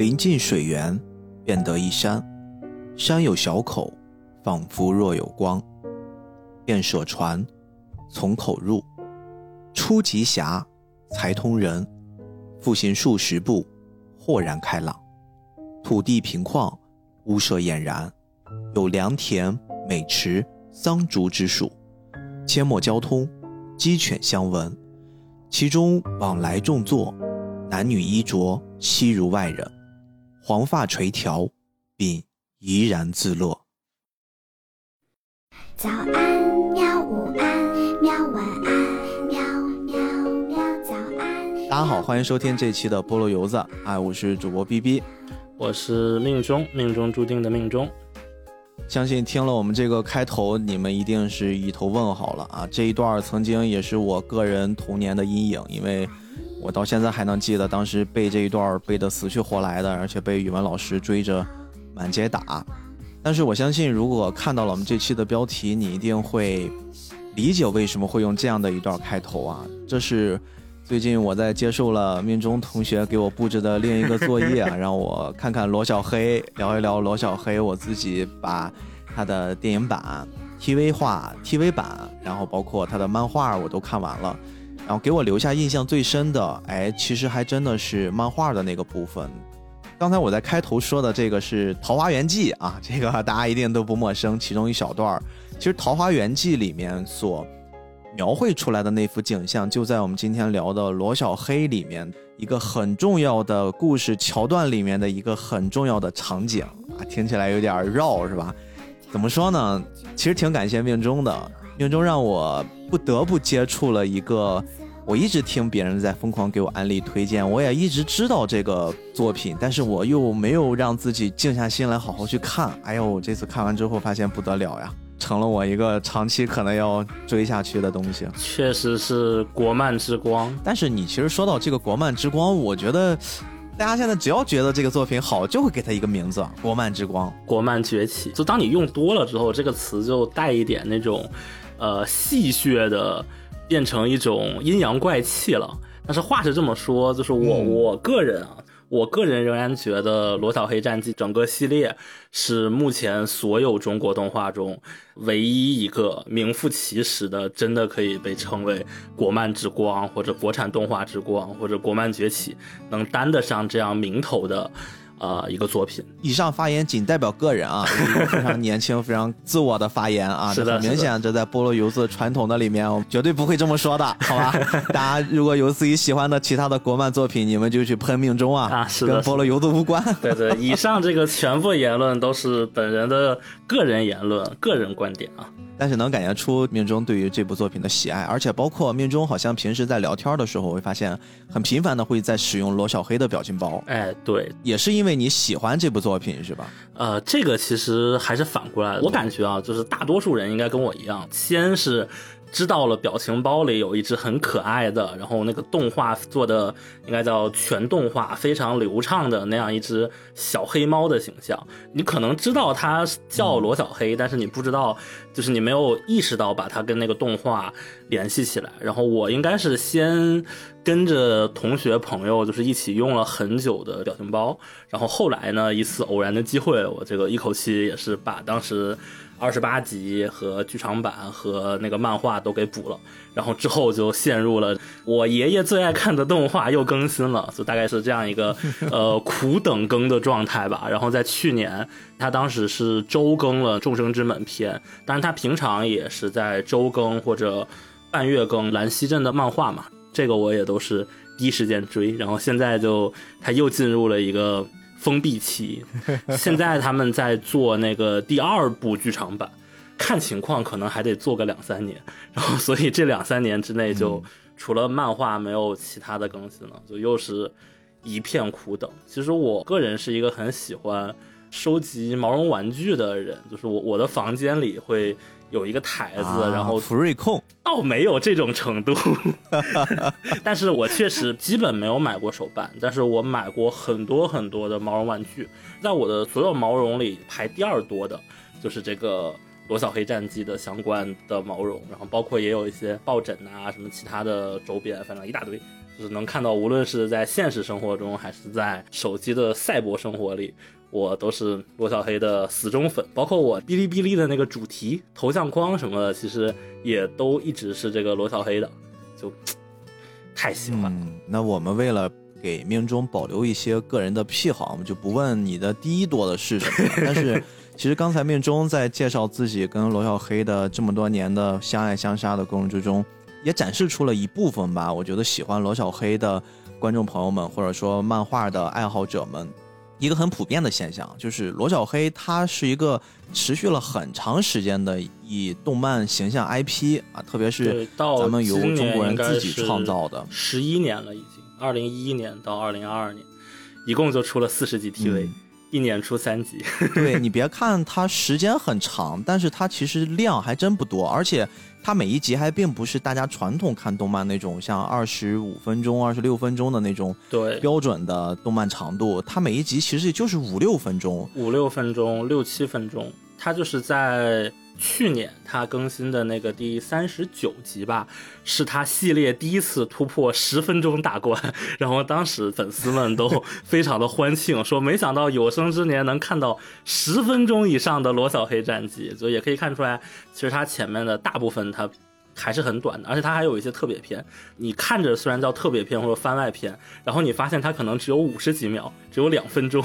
临近水源，便得一山，山有小口，仿佛若有光。便舍船，从口入，出极狭，才通人。复行数十步，豁然开朗。土地平旷，屋舍俨然，有良田、美池、桑竹之属，阡陌交通，鸡犬相闻。其中往来种作，男女衣着悉如外人，黄发垂髫，并怡然自乐。早安，喵！午安，喵！晚安，喵喵喵！早安。大家好，欢迎收听这期的菠萝油子，哎，我是主播 B B，我是命中，命中注定的命中。相信听了我们这个开头，你们一定是一头问号了啊！这一段曾经也是我个人童年的阴影，因为我到现在还能记得当时背这一段背得死去活来的，而且被语文老师追着满街打。但是我相信，如果看到了我们这期的标题，你一定会理解为什么会用这样的一段开头啊！这是最近我在接受了命中同学给我布置的另一个作业啊，让我看看罗小黑，聊一聊罗小黑。我自己把他的电影版、TV 化、TV 版，然后包括他的漫画我都看完了。然后给我留下印象最深的，哎，其实还真的是漫画的那个部分。刚才我在开头说的这个是《桃花源记》啊，这个大家一定都不陌生。其中一小段儿，其实《桃花源记》里面所。描绘出来的那幅景象，就在我们今天聊的罗小黑里面一个很重要的故事桥段里面的一个很重要的场景啊，听起来有点绕是吧？怎么说呢？其实挺感谢命中的，命中让我不得不接触了一个我一直听别人在疯狂给我安利推荐，我也一直知道这个作品，但是我又没有让自己静下心来好好去看。哎呦，这次看完之后发现不得了呀！成了我一个长期可能要追下去的东西，确实是国漫之光。但是你其实说到这个国漫之光，我觉得大家现在只要觉得这个作品好，就会给它一个名字——国漫之光、国漫崛起。就当你用多了之后，这个词就带一点那种，呃，戏谑的，变成一种阴阳怪气了。但是话是这么说，就是我我个人啊。我个人仍然觉得《罗小黑战记》整个系列是目前所有中国动画中唯一一个名副其实的，真的可以被称为国漫之光，或者国产动画之光，或者国漫崛起，能担得上这样名头的。呃，一个作品。以上发言仅代表个人啊，非常年轻、非常自我的发言啊。是的，很明显，这在菠萝油子传统的里面，我绝对不会这么说的，好吧？大家如果有自己喜欢的其他的国漫作品，你们就去喷命中啊，啊，是的，跟菠萝油子无关。对对，以上这个全部言论都是本人的个人言论、个人观点啊。但是能感觉出命中对于这部作品的喜爱，而且包括命中好像平时在聊天的时候，会发现很频繁的会在使用罗小黑的表情包。哎，对，也是因为为你喜欢这部作品，是吧？呃，这个其实还是反过来的。我感觉啊，就是大多数人应该跟我一样，先是。知道了，表情包里有一只很可爱的，然后那个动画做的应该叫全动画，非常流畅的那样一只小黑猫的形象。你可能知道它叫罗小黑，但是你不知道，就是你没有意识到把它跟那个动画联系起来。然后我应该是先跟着同学朋友，就是一起用了很久的表情包，然后后来呢，一次偶然的机会，我这个一口气也是把当时。二十八集和剧场版和那个漫画都给补了，然后之后就陷入了我爷爷最爱看的动画又更新了，就大概是这样一个 呃苦等更的状态吧。然后在去年，他当时是周更了《众生之门》篇，当然他平常也是在周更或者半月更兰溪镇的漫画嘛，这个我也都是第一时间追。然后现在就他又进入了一个。封闭期，现在他们在做那个第二部剧场版，看情况可能还得做个两三年，然后所以这两三年之内就除了漫画没有其他的更新了，就又是一片苦等。其实我个人是一个很喜欢收集毛绒玩具的人，就是我我的房间里会。有一个台子，然后福瑞控。倒没有这种程度，但是我确实基本没有买过手办，但是我买过很多很多的毛绒玩具，在我的所有毛绒里排第二多的就是这个罗小黑战机的相关的毛绒，然后包括也有一些抱枕啊，什么其他的周边，反正一大堆，就是能看到，无论是在现实生活中，还是在手机的赛博生活里，我都是罗小黑的死忠粉。包括我哔哩哔哩的那个主题头像框什么的，其实也都一直是这个罗小黑的，就 太喜欢了。嗯，那我们为了给命中保留一些个人的癖好，我们就不问你的第一多的是什么了。但是，其实刚才命中在介绍自己跟罗小黑的这么多年的相爱相杀的过程之中，也展示出了一部分吧。我觉得喜欢罗小黑的观众朋友们，或者说漫画的爱好者们，一个很普遍的现象就是罗小黑他是一个持续了很长时间的以动漫形象 IP 啊，特别是，到咱们由中国人自己创造的。十一年了，已经，二零一一年到二零二二年，一共就出了四十集 TV，、嗯一年出三集。对 你别看它时间很长，但是它其实量还真不多，而且它每一集还并不是大家传统看动漫那种像二十五分钟、二十六分钟的那种对，标准的动漫长度，它每一集其实也就是五六分钟。五六分钟、六七分钟，它就是在去年它更新的那个第三十九集吧，是它系列第一次突破十分钟大关，然后当时粉丝们都非常的欢庆，说没想到有生之年能看到十分钟以上的罗小黑战记，所以也可以看出来，其实它前面的大部分它。还是很短的，而且它还有一些特别篇。你看着虽然叫特别篇或者番外篇，然后你发现它可能只有五十几秒，只有两分钟，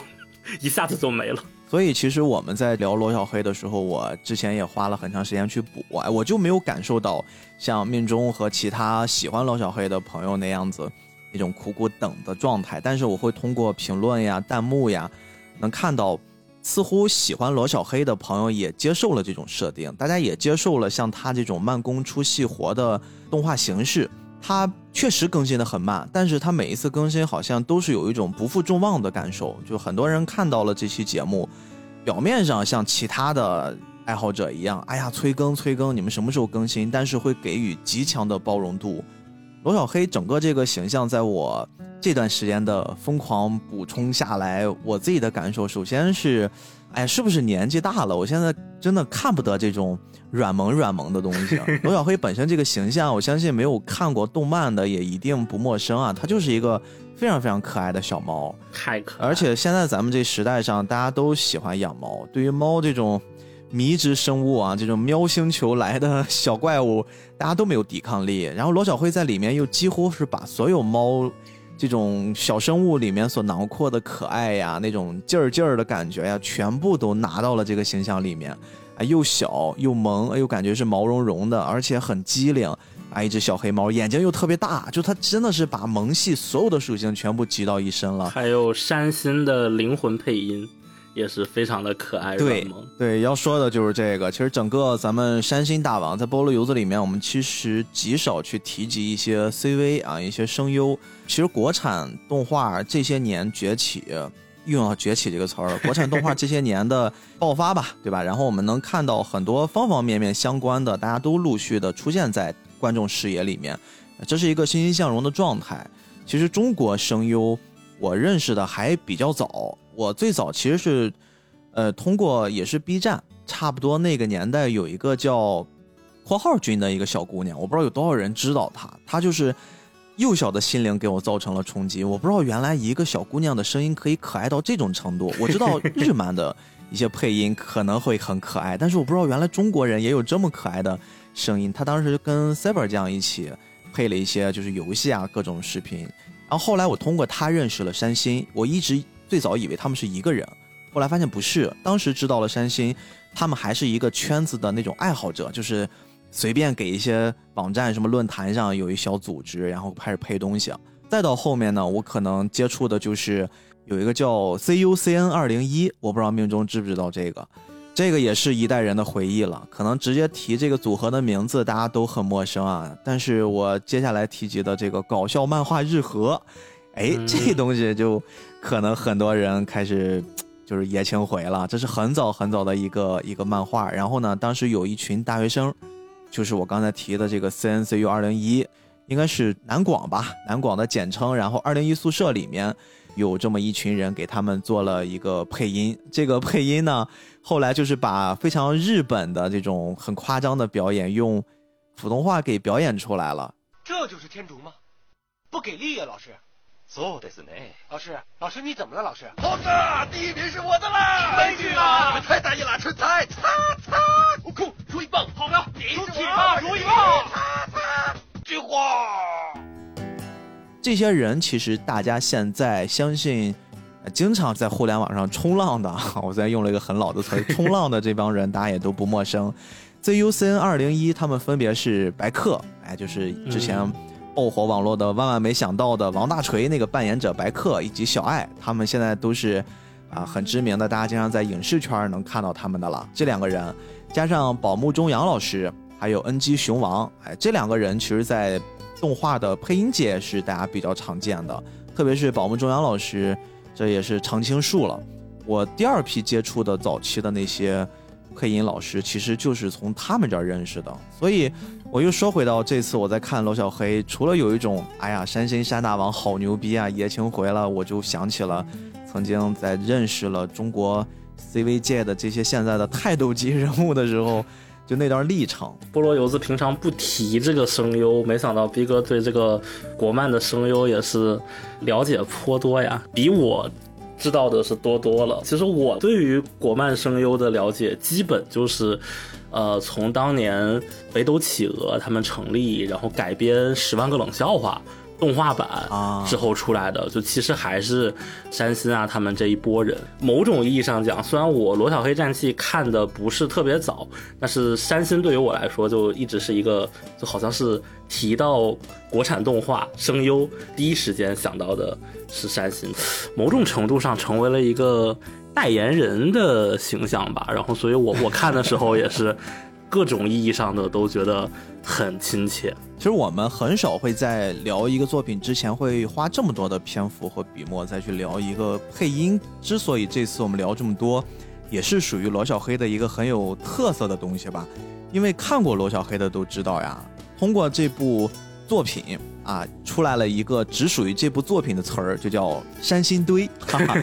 一下子就没了。所以其实我们在聊罗小黑的时候，我之前也花了很长时间去补，哎，我就没有感受到像命中和其他喜欢罗小黑的朋友那样子那种苦苦等的状态。但是我会通过评论呀、弹幕呀，能看到，似乎喜欢罗小黑的朋友也接受了这种设定，大家也接受了像他这种慢工出细活的动画形式。它确实更新的很慢，但是它每一次更新好像都是有一种不负众望的感受。就很多人看到了这期节目，表面上像其他的爱好者一样，哎呀催更催更，你们什么时候更新？但是会给予极强的包容度。罗小黑整个这个形象，在我这段时间的疯狂补充下来，我自己的感受，首先是，哎，是不是年纪大了？我现在真的看不得这种软萌软萌的东西。罗小黑本身这个形象，我相信没有看过动漫的也一定不陌生啊，它就是一个非常非常可爱的小猫。太可爱了，而且现在咱们这时代上，大家都喜欢养猫。对于猫这种迷之生物啊，这种喵星球来的 小怪物，大家都没有抵抗力。然后罗小黑在里面又几乎是把所有猫这种小生物里面所囊括的可爱呀、那种劲儿劲儿的感觉呀，全部都拿到了这个形象里面。啊，又小又萌，又感觉是毛茸茸的，而且很机灵。啊，一只小黑猫，眼睛又特别大，就它真的是把萌系所有的属性全部集到一身了。还有山新的灵魂配音，也是非常的可爱对。对，要说的就是这个。其实整个咱们山新大王在菠萝油子里面，我们其实极少去提及一些 CV 啊，一些声优。其实国产动画这些年崛起，用到“崛起”这个词儿，国产动画这些年的爆发吧，对吧？然后我们能看到很多方方面面相关的，大家都陆续的出现在观众视野里面，这是一个欣欣向荣的状态。其实中国声优，我认识的还比较早，我最早其实是。呃，通过也是 B 站，差不多那个年代有一个叫“括号君”的一个小姑娘，我不知道有多少人知道她。她就是幼小的心灵给我造成了冲击。我不知道原来一个小姑娘的声音可以可爱到这种程度。我知道 日漫的一些配音可能会很可爱，但是我不知道原来中国人也有这么可爱的声音。她当时跟 Cyber 酱一起配了一些就是游戏啊各种视频，然后后来我通过她认识了山新。我一直最早以为他们是一个人。后来发现不是，当时知道了山新，他们还是一个圈子的那种爱好者，就是随便给一些网站、什么论坛上有一小组织，然后开始配东西。再到后面呢，我可能接触的就是有一个叫 CUCN 二零一，我不知道命中知不知道这个，这个也是一代人的回忆了。可能直接提这个组合的名字，大家都很陌生啊。但是我接下来提及的这个搞笑漫画日和，哎，这东西就可能很多人开始。就是爷青回了，这是很早很早的一个一个漫画。然后呢，当时有一群大学生，就是我刚才提的这个 CNCU 二零一，应该是南广吧，南广的简称。然后二零一宿舍里面有这么一群人给他们做了一个配音。这个配音呢，后来就是把非常日本的这种很夸张的表演用普通话给表演出来了。这就是天竺吗？不给力呀，老师。そうですね。老师，老师你怎么了？老师，猴子，第一名是我的啦！悲剧啊你们太大意了，春菜，擦擦。悟空，如意棒，好了，你出起吧，如意棒，擦擦。菊花。这些人其实大家现在相信，呃经常在互联网上冲浪的，我现在用了一个很老的词儿，冲浪的这帮人大家也都不陌生。ZUCN 二零一他们分别是白客，哎，就是之前 爆火网络的万万没想到的王大锤那个扮演者白客，以及小爱，他们现在都是啊很知名的，大家经常在影视圈能看到他们的了。这两个人加上宝木中阳老师，还有 NG 熊王，哎，这两个人其实在动画的配音界是大家比较常见的，特别是宝木中阳老师，这也是常青树了。我第二批接触的早期的那些配音老师，其实就是从他们这儿认识的。所以我又说回到这次我在看罗小黑，除了有一种哎呀山新山大王好牛逼啊爷青回了，我就想起了曾经在认识了中国 CV 界的这些现在的泰斗级人物的时候，就那段历程。菠萝油子平常不提这个声优，没想到逼哥对这个国漫的声优也是了解颇多呀，比我知道的是多多了。其实我对于国漫声优的了解，基本就是，呃，从当年北斗企鹅他们成立，然后改编《十万个冷笑话》。动画版啊之后出来的，就其实还是山新啊他们这一波人。某种意义上讲，虽然我《罗小黑战记》看的不是特别早，但是山新对于我来说就一直是一个，就好像是提到国产动画声优，第一时间想到的是山新，某种程度上成为了一个代言人的形象吧。然后，所以我我看的时候也是 各种意义上的都觉得很亲切。其实我们很少会在聊一个作品之前会花这么多的篇幅和笔墨再去聊一个配音。之所以这次我们聊这么多，也是属于罗小黑的一个很有特色的东西吧。因为看过罗小黑的都知道呀，通过这部作品啊，出来了一个只属于这部作品的词儿，就叫山心堆，哈哈，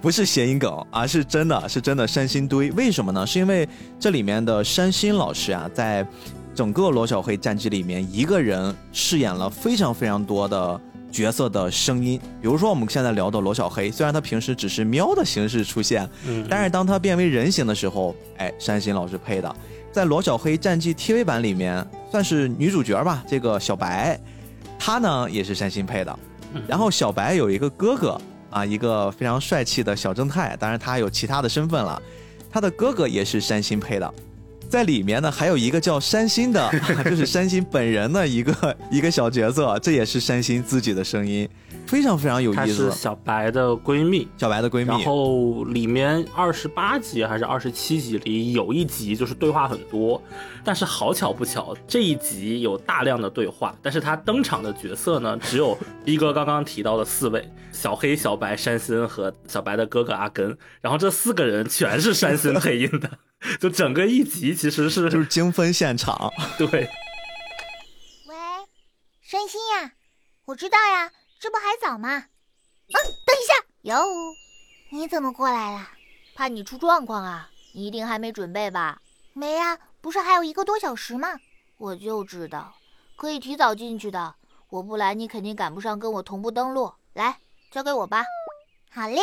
不是谐音梗啊，是真的是真的山心堆。为什么呢？是因为这里面的山心老师啊，在整个罗小黑战记里面，一个人饰演了非常非常多的角色的声音。比如说我们现在聊的罗小黑，虽然他平时只是喵的形式出现，嗯，但是当他变为人形的时候，哎，山心老师配的，在罗小黑战记 TV 版里面算是女主角吧，这个小白，她呢也是山新配的。然后小白有一个哥哥啊，一个非常帅气的小正太，当然他有其他的身份了，他的哥哥也是山新配的。在里面呢，还有一个叫山新的，就是山新本人的一个一个小角色，这也是山新自己的声音，非常非常有意思是。小白的闺蜜，小白的闺蜜，然后里面二十八集还是二十七集里有一集就是对话很多，但是好巧不巧，这一集有大量的对话，但是他登场的角色呢只有逼哥刚刚提到的四位：小黑、小白、山心和小白的哥哥阿根。然后这四个人全是山心配音的，就整个一集其实是就是精分现场。对。喂，山心呀，我知道呀，这不还早吗？嗯，等一下，哟，你怎么过来了？怕你出状况啊？你一定还没准备吧？没呀，不是还有一个多小时吗？我就知道，可以提早进去的。我不来，你肯定赶不上跟我同步登录。来，交给我吧。好嘞，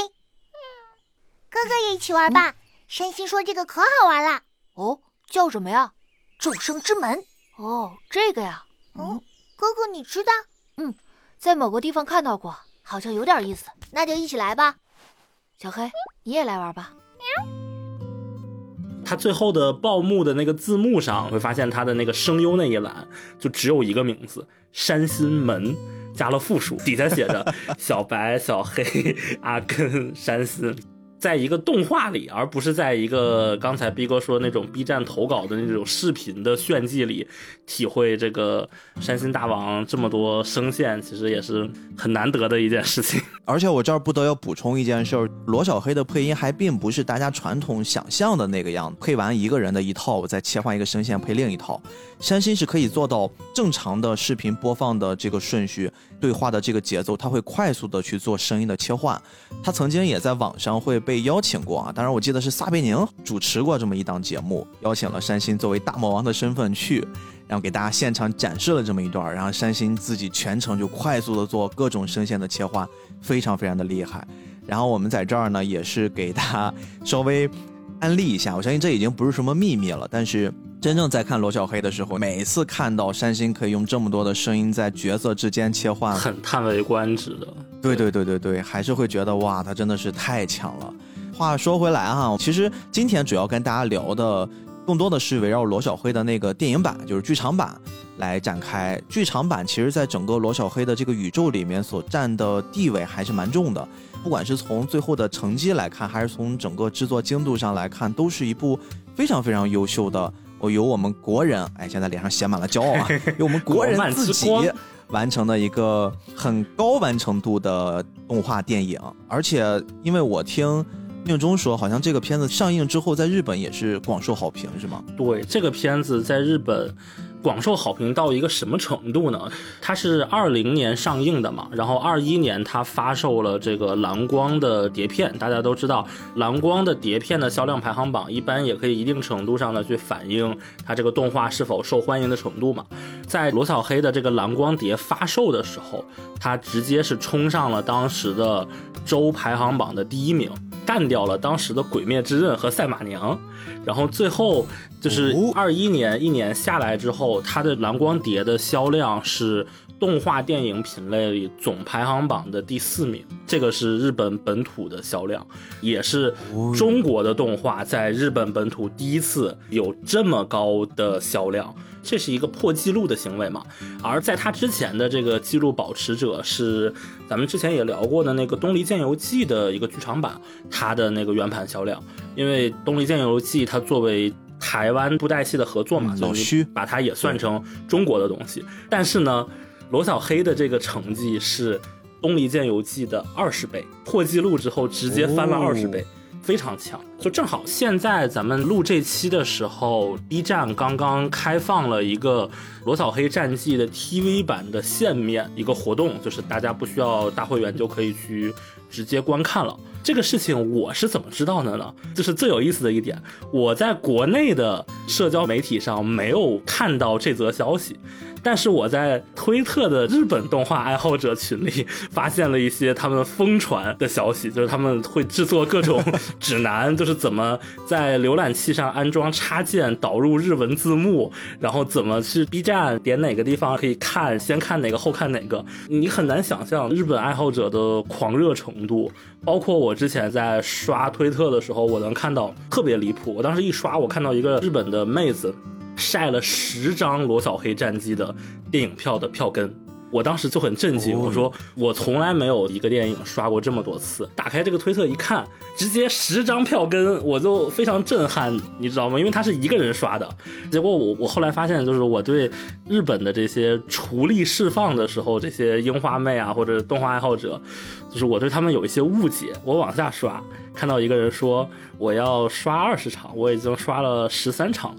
哥哥也一起玩吧。山心说这个可好玩了。哦，叫什么呀？众生之门。哦，这个呀。嗯，哥哥你知道？嗯，在某个地方看到过，好像有点意思。那就一起来吧。小黑，你也来玩吧。他最后的报幕的那个字幕上，会发现他的那个声优那一栏就只有一个名字“山新门”，加了复数，底下写着 小白、小黑、阿根、山新。在一个动画里，而不是在一个刚才逼哥说的那种 B 站投稿的那种视频的炫技里，体会这个山新大王这么多声线，其实也是很难得的一件事情。而且我这儿不得要补充一件事儿，罗小黑的配音还并不是大家传统想象的那个样子，配完一个人的一套，我再切换一个声线配另一套。山新是可以做到正常的视频播放的这个顺序，对话的这个节奏，他会快速的去做声音的切换。他曾经也在网上会被邀请过啊，当然我记得是撒贝宁主持过这么一档节目，邀请了山新作为大魔王的身份去。然后给大家现场展示了这么一段，然后山新自己全程就快速的做各种声线的切换，非常非常的厉害。然后我们在这儿呢，也是给大家稍微安利一下，我相信这已经不是什么秘密了。但是真正在看罗小黑的时候，每次看到山新可以用这么多的声音在角色之间切换，很叹为观止的。对对对对对，还是会觉得哇，他真的是太强了。话说回来哈，其实今天主要跟大家聊的。更多的是围绕罗小黑的那个电影版，就是剧场版来展开。剧场版其实在整个罗小黑的这个宇宙里面所占的地位还是蛮重的，不管是从最后的成绩来看，还是从整个制作精度上来看，都是一部非常非常优秀的。哦，由我们国人，哎，现在脸上写满了骄傲啊，由我们国人自己完成的一个很高完成度的动画电影。而且，因为我听。命中说，好像这个片子上映之后，在日本也是广受好评，是吗？对，这个片子在日本广受好评到一个什么程度呢？它是二零年上映的嘛，然后二一年它发售了这个蓝光的碟片。大家都知道，蓝光的碟片的销量排行榜一般也可以一定程度上的去反映它这个动画是否受欢迎的程度嘛。在罗小黑的这个蓝光碟发售的时候，它直接是冲上了当时的周排行榜的第一名。干掉了当时的《鬼灭之刃》和《赛马娘》，然后最后就是二一年一年下来之后，它的蓝光碟的销量是动画电影品类里总排行榜的第四名。这个是日本本土的销量，也是中国的动画在日本本土第一次有这么高的销量。这是一个破纪录的行为嘛？而在他之前的这个记录保持者是咱们之前也聊过的那个《东离剑游记》的一个剧场版，它的那个圆盘销量。因为《东离剑游记》它作为台湾布袋戏的合作嘛，老虚把它也算成中国的东西。但是呢，罗小黑的这个成绩是《东离剑游记》的二十倍，破纪录之后直接翻了二十倍。非常强，就正好现在咱们录这期的时候，B 站刚刚开放了一个《罗小黑战记》的 TV 版的限面一个活动，就是大家不需要大会员就可以去直接观看了。这个事情我是怎么知道的呢？就是最有意思的一点，我在国内的社交媒体上没有看到这则消息。但是我在推特的日本动画爱好者群里 发现了一些他们疯传的消息，就是他们会制作各种 指南，就是怎么在浏览器上安装插件，导入日文字幕，然后怎么去 B 站点哪个地方可以看，先看哪个后看哪个。你很难想象日本爱好者的狂热程度。包括我之前在刷推特的时候，我能看到特别离谱。我当时一刷，我看到一个日本的妹子。晒了十张《罗小黑战机》的电影票的票根，我当时就很震惊。我说我从来没有一个电影刷过这么多次。打开这个推特一看，直接十张票根，我就非常震撼，你知道吗？因为他是一个人刷的。结果我我后来发现，就是我对日本的这些厨力释放的时候，这些樱花妹啊或者动画爱好者，就是我对他们有一些误解。我往下刷，看到一个人说我要刷二十场，我已经刷了十三场。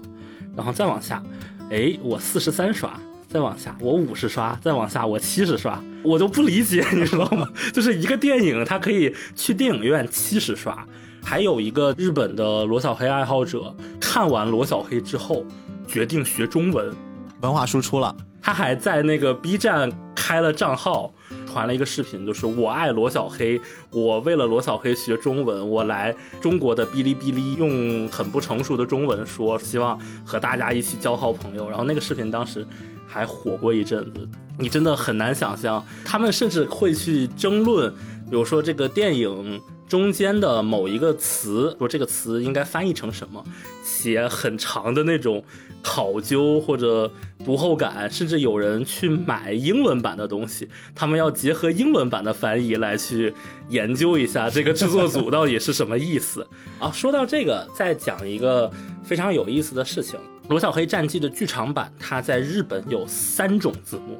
然后再往下，哎，我四十三刷，再往下我五十刷，再往下我七十刷，我都不理解，你知道吗？就是一个电影，它可以去电影院七十刷。还有一个日本的罗小黑爱好者，看完罗小黑之后，决定学中文，文化输出了。他还在那个 B 站开了账号。传了一个视频，就是我爱罗小黑，我为了罗小黑学中文，我来中国的哔哩哔哩用很不成熟的中文说，希望和大家一起交好朋友。然后那个视频当时还火过一阵子，你真的很难想象，他们甚至会去争论，比如说这个电影。中间的某一个词，说这个词应该翻译成什么，写很长的那种考究或者读后感，甚至有人去买英文版的东西，他们要结合英文版的翻译来去研究一下这个制作组到底是什么意思 啊。说到这个，再讲一个非常有意思的事情，《罗小黑战记》的剧场版，它在日本有三种字幕。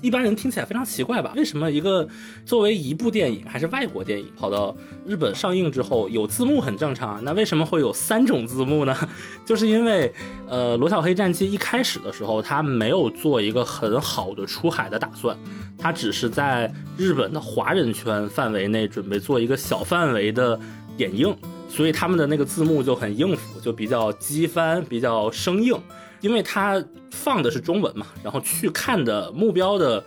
一般人听起来非常奇怪吧？为什么一个作为一部电影还是外国电影跑到日本上映之后有字幕很正常啊？那为什么会有三种字幕呢？就是因为呃，《罗小黑战记》一开始的时候，他没有做一个很好的出海的打算，他只是在日本的华人圈范围内准备做一个小范围的点映，所以他们的那个字幕就很应付，就比较机翻，比较生硬。因为它放的是中文嘛，然后去看的目标的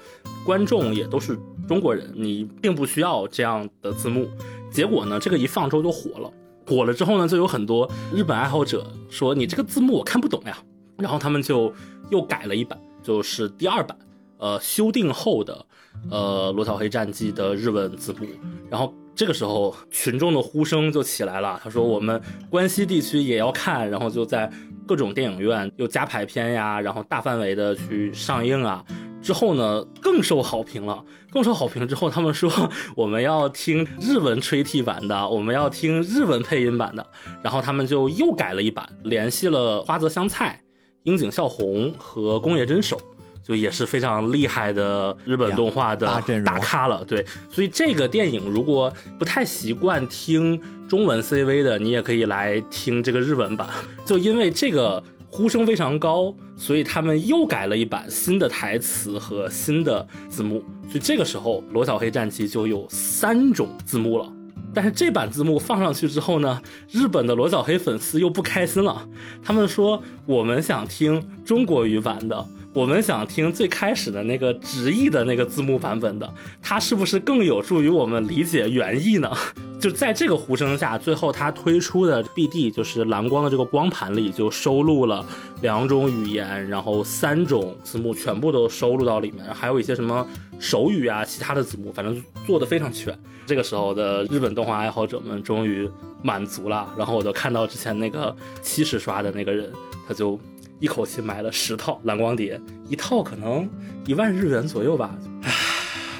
观众也都是中国人，你并不需要这样的字幕。结果呢，这个一放之后就火了，火了之后呢，就有很多日本爱好者说你这个字幕我看不懂呀，然后他们就又改了一版，就是第二版，呃，修订后的，呃，《罗小黑战记》的日文字幕，然后。这个时候，群众的呼声就起来了。他说：“我们关西地区也要看，然后就在各种电影院又加排片呀，然后大范围的去上映啊。之后呢，更受好评了。更受好评之后，他们说我们要听日文吹替版的，我们要听日文配音版的。然后他们就又改了一版，联系了花泽香菜、樱井孝宏和宫野真守。”就也是非常厉害的日本动画的大咖了，对，所以这个电影如果不太习惯听中文 CV 的，你也可以来听这个日文版。就因为这个呼声非常高，所以他们又改了一版新的台词和新的字幕，所以这个时候《罗小黑战记》就有三种字幕了。但是这版字幕放上去之后呢，日本的罗小黑粉丝又不开心了，他们说我们想听中国语版的。我们想听最开始的那个直译的那个字幕版本的，它是不是更有助于我们理解原意呢？就在这个呼声下，最后他推出的 BD 就是蓝光的这个光盘里就收录了两种语言，然后三种字幕全部都收录到里面，还有一些什么手语啊、其他的字幕，反正做的非常全。这个时候的日本动画爱好者们终于满足了，然后我就看到之前那个七十刷的那个人，他就。一口气买了十套蓝光碟，一套可能一万日元左右吧。唉，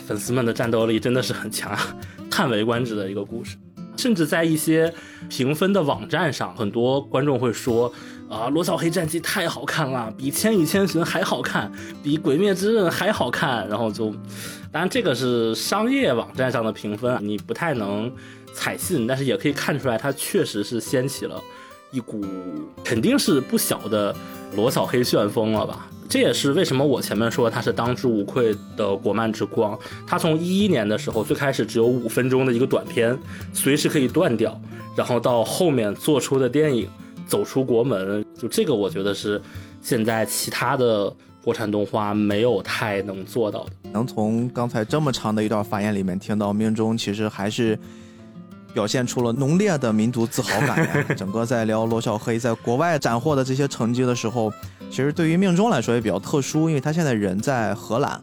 粉丝们的战斗力真的是很强，叹为观止的一个故事。甚至在一些评分的网站上，很多观众会说：“啊，《罗小黑战记》太好看了，比《千与千寻》还好看，比《鬼灭之刃》还好看。”然后就，当然这个是商业网站上的评分，你不太能采信，但是也可以看出来，它确实是掀起了。一股肯定是不小的罗小黑旋风了吧？这也是为什么我前面说他是当之无愧的国漫之光。他从一一年的时候最开始只有五分钟的一个短片，随时可以断掉，然后到后面做出的电影走出国门，就这个我觉得是现在其他的国产动画没有太能做到的。能从刚才这么长的一段发言里面听到命中其实还是。表现出了浓烈的民族自豪感呀！整个在聊罗小黑在国外斩获的这些成绩的时候，其实对于命中来说也比较特殊，因为他现在人在荷兰，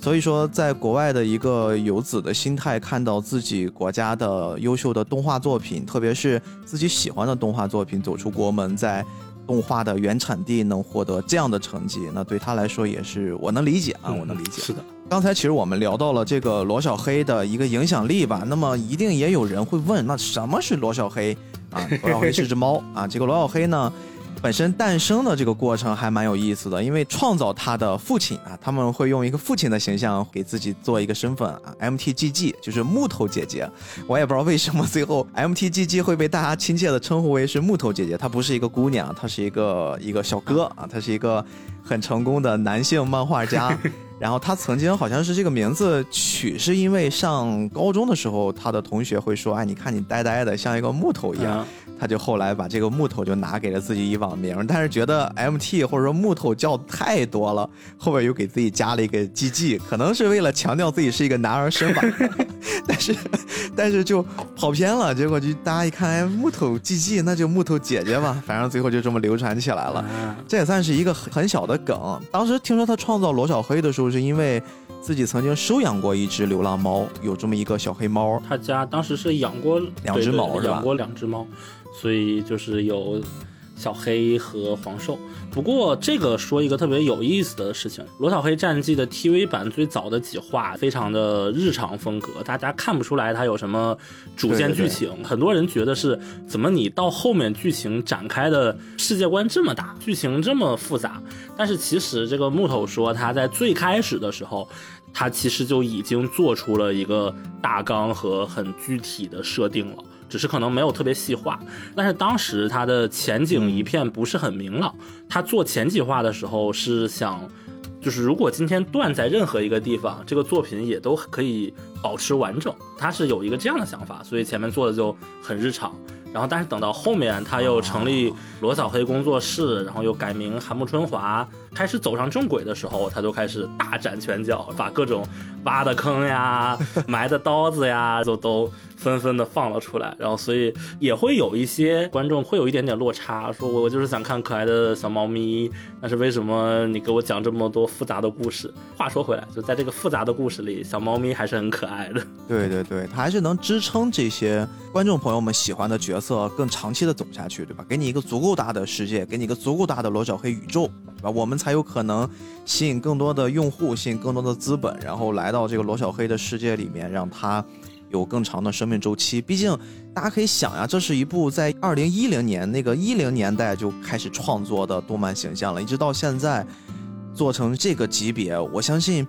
所以说在国外的一个游子的心态，看到自己国家的优秀的动画作品，特别是自己喜欢的动画作品走出国门，在动画的原产地能获得这样的成绩，那对他来说也是我能理解啊，我能理解。是的。刚才其实我们聊到了这个罗小黑的一个影响力吧，那么一定也有人会问，那什么是罗小黑啊？罗小黑是只猫啊。这个罗小黑呢，本身诞生的这个过程还蛮有意思的，因为创造他的父亲啊，他们会用一个父亲的形象给自己做一个身份啊，MTGG 就是木头姐姐。我也不知道为什么最后 MTGG 会被大家亲切的称呼为是木头姐姐，她不是一个姑娘，她是一个一个小哥啊，她是一个很成功的男性漫画家。然后他曾经好像是这个名字取是因为上高中的时候，他的同学会说：“哎，你看你呆呆的，像一个木头一样。”他就后来把这个木头就拿给了自己一网名，但是觉得 MT 或者说木头叫太多了，后边又给自己加了一个 GG，可能是为了强调自己是一个男儿身吧。但是，但是就跑偏了，结果就大家一看，哎，木头 GG，那就木头姐姐吧，反正最后就这么流传起来了。这也算是一个很很小的梗。当时听说他创造罗小黑的时候，是因为自己曾经收养过一只流浪猫，有这么一个小黑猫。他家当时是养过两只猫，养过两只猫。所以就是有小黑和黄兽。不过这个说一个特别有意思的事情，《罗小黑战记》的 TV 版最早的几话非常的日常风格，大家看不出来它有什么主线剧情。很多人觉得是怎么你到后面剧情展开的世界观这么大，剧情这么复杂。但是其实这个木头说他在最开始的时候，他其实就已经做出了一个大纲和很具体的设定了。只是可能没有特别细化，但是当时他的前景一片不是很明朗。他做前几话的时候是想，就是如果今天断在任何一个地方，这个作品也都可以保持完整。他是有一个这样的想法，所以前面做的就很日常。然后，但是等到后面他又成立罗小黑工作室，然后又改名韩木春华，开始走上正轨的时候，他就开始大展拳脚，把各种挖的坑呀、埋的刀子呀，就都。纷纷的放了出来，然后所以也会有一些观众会有一点点落差，说我就是想看可爱的小猫咪，但是为什么你给我讲这么多复杂的故事？话说回来，就在这个复杂的故事里，小猫咪还是很可爱爱的。对对对，它还是能支撑这些观众朋友们喜欢的角色更长期的走下去，对吧？给你一个足够大的世界，给你一个足够大的罗小黑宇宙，对吧？我们才有可能吸引更多的用户，吸引更多的资本，然后来到这个罗小黑的世界里面，让它。有更长的生命周期，毕竟大家可以想呀，这是一部在二零一零年那个一零年代就开始创作的动漫形象了，一直到现在做成这个级别，我相信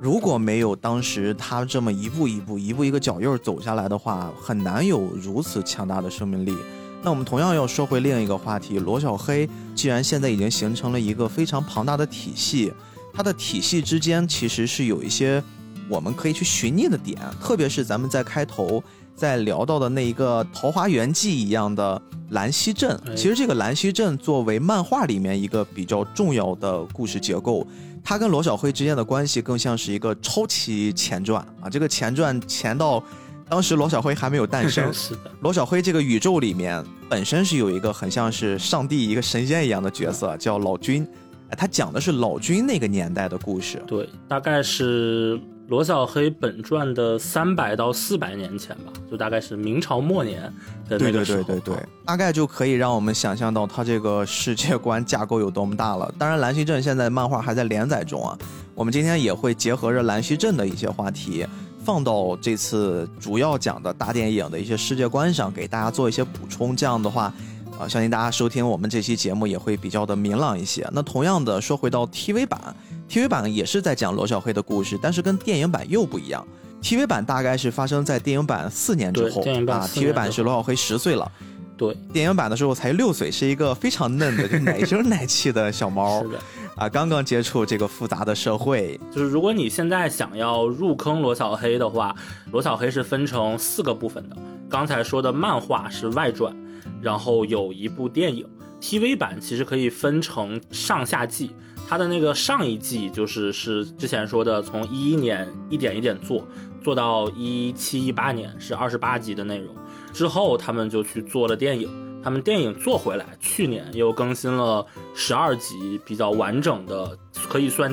如果没有当时他这么一步一步、一步一个脚印儿走下来的话，很难有如此强大的生命力。那我们同样要说回另一个话题，罗小黑既然现在已经形成了一个非常庞大的体系，它的体系之间其实是有一些。我们可以去寻觅的点，特别是咱们在开头在聊到的那一个桃花源记一样的兰溪镇。其实这个兰溪镇作为漫画里面一个比较重要的故事结构，它跟罗小黑之间的关系更像是一个超级前传啊！这个前传前到当时罗小黑还没有诞生。是的，罗小黑这个宇宙里面本身是有一个很像是上帝一个神仙一样的角色，叫老君。哎，他讲的是老君那个年代的故事。对，大概是。罗小黑本传的三百到四百年前吧，就大概是明朝末年的那个时候，对对对对对，大概就可以让我们想象到它这个世界观架构有多么大了。当然，兰溪镇现在漫画还在连载中啊，我们今天也会结合着兰溪镇的一些话题，放到这次主要讲的大电影的一些世界观上，给大家做一些补充。这样的话，啊，相信大家收听我们这期节目也会比较的明朗一些。那同样的，说回到 TV 版。TV 版也是在讲罗小黑的故事，但是跟电影版又不一样。TV 版大概是发生在电影版四年之后啊，TV 版是罗小黑十岁了，对，电影版的时候才六岁，是一个非常嫩的、就奶声奶气的小猫，是的啊，刚刚接触这个复杂的社会。就是如果你现在想要入坑罗小黑的话，罗小黑是分成四个部分的。刚才说的漫画是外传，然后有一部电影。TV 版其实可以分成上下季。他的那个上一季就是是之前说的，从一一年一点一点做，做到一七一八年是二十八集的内容，之后他们就去做了电影，他们电影做回来，去年又更新了十二集比较完整的，可以算。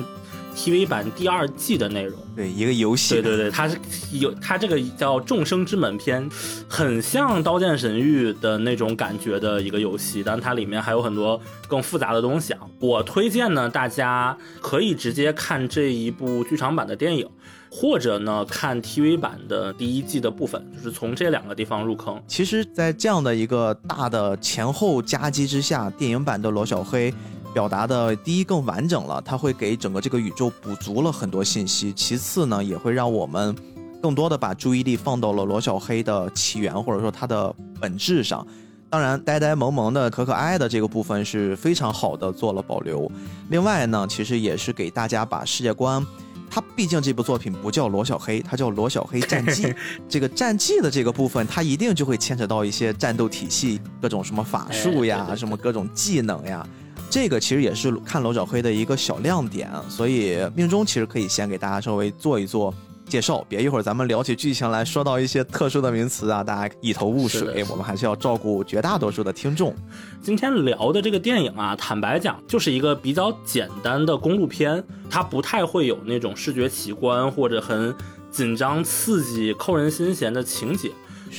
TV 版第二季的内容，对一个游戏，对对对，它是有它这个叫《众生之门篇》，很像《刀剑神域》的那种感觉的一个游戏，但它里面还有很多更复杂的东西啊。我推荐呢，大家可以直接看这一部剧场版的电影，或者呢看 TV 版的第一季的部分，就是从这两个地方入坑。其实，在这样的一个大的前后夹击之下，电影版的罗小黑。表达的第一更完整了，它会给整个这个宇宙补足了很多信息。其次呢，也会让我们更多的把注意力放到了罗小黑的起源或者说它的本质上。当然，呆呆萌萌的、可可爱的这个部分是非常好的做了保留。另外呢，其实也是给大家把世界观，它毕竟这部作品不叫罗小黑，它叫罗小黑战记。这个战记的这个部分，它一定就会牵扯到一些战斗体系，各种什么法术呀，什么各种技能呀。这个其实也是看楼小黑的一个小亮点，所以命中其实可以先给大家稍微做一做介绍，别一会儿咱们聊起剧情来说到一些特殊的名词啊，大家一头雾水。我们还是要照顾绝大多数的听众。今天聊的这个电影啊，坦白讲就是一个比较简单的公路片，它不太会有那种视觉奇观或者很紧张刺激、扣人心弦的情节。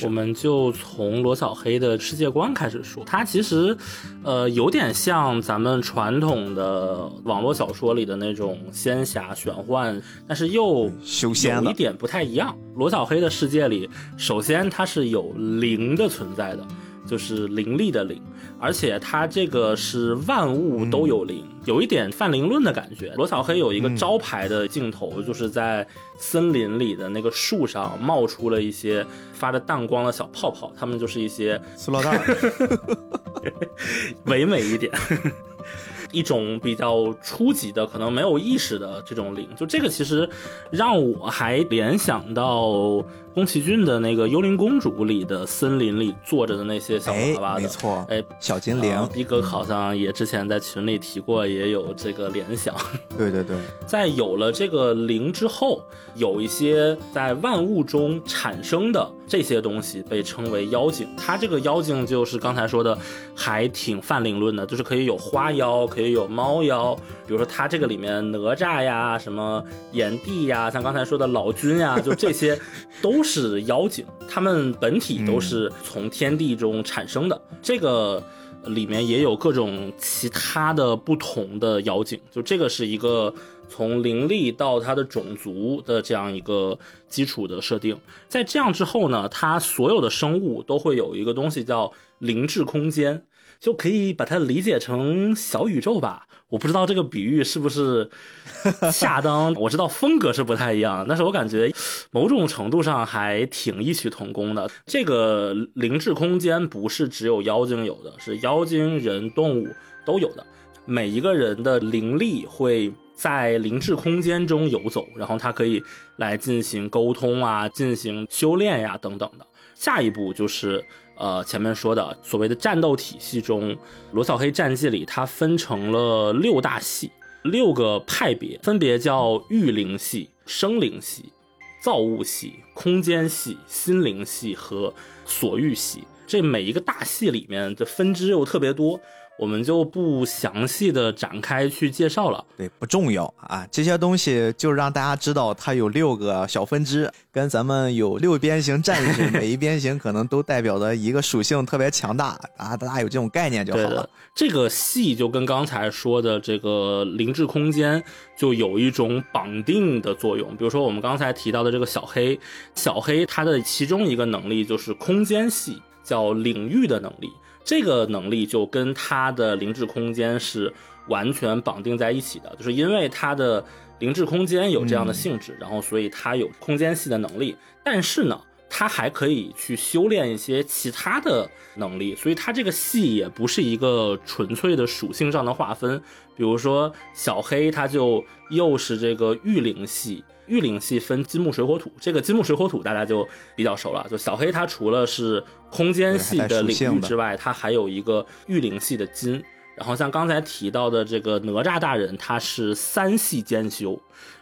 我们就从罗小黑的世界观开始说，它其实，呃，有点像咱们传统的网络小说里的那种仙侠玄幻，但是又修仙的有一点不太一样。罗小黑的世界里，首先它是有灵的存在的，就是灵力的灵，而且它这个是万物都有灵，有一点泛灵论的感觉。罗小黑有一个招牌的镜头，就是在森林里的那个树上冒出了一些发着淡光的小泡泡，它们就是一些塑料袋儿，唯美一点。一种比较初级的，可能没有意识的这种灵，就这个其实让我还联想到宫崎骏的那个《幽灵公主》里的森林里坐着的那些小哎娃娃，的，没错，哎，小精灵呃，逼哥好像也之前在群里提过，也有这个联想。对对对，在有了这个灵之后，有一些在万物中产生的这些东西被称为妖精。它这个妖精就是刚才说的，还挺泛灵论的，就是可以有花妖，可以有猫妖。比如说它这个里面哪吒呀、什么炎帝呀，像刚才说的老君呀，就这些 都是妖精，他们本体都是从天地中产生的。这个。里面也有各种其他的不同的妖精，就这个是一个从灵力到它的种族的这样一个基础的设定。在这样之后呢，它所有的生物都会有一个东西叫灵智空间，就可以把它理解成小宇宙吧。我不知道这个比喻是不是恰当，我知道风格是不太一样，但是我感觉某种程度上还挺异曲同工的。这个灵智空间不是只有妖精有的，是妖精、人、动物都有的。每一个人的灵力会在灵智空间中游走，然后它可以来进行沟通啊，进行修炼呀、等等的。下一步就是呃前面说的所谓的战斗体系中，罗小黑战记里它分成了六大系，六个派别，分别叫御灵系、生灵系、造物系、空间系、心灵系和所欲系。这每一个大系里面的分支又特别多，我们就不详细的展开去介绍了。对，不重要啊，这些东西就让大家知道它有六个小分支，跟咱们有六边形战士，每一边形可能都代表的一个属性特别强大啊，大家有这种概念就好了。，这个系就跟刚才说的这个灵智空间就有一种绑定的作用。比如说我们刚才提到的这个小黑，小黑它的其中一个能力就是空间系，叫领域的能力。这个能力就跟它的灵智空间是完全绑定在一起的，就是因为它的灵智空间有这样的性质，然后所以它有空间系的能力。但是呢，它还可以去修炼一些其他的能力，所以它这个系也不是一个纯粹的属性上的划分。比如说小黑，他就又是这个御灵系，御灵系分金木水火土，这个金木水火土大家就比较熟了。就小黑他除了是空间系的领域之外，他还有一个御灵系的金。然后像刚才提到的这个哪吒大人，他是三系兼修，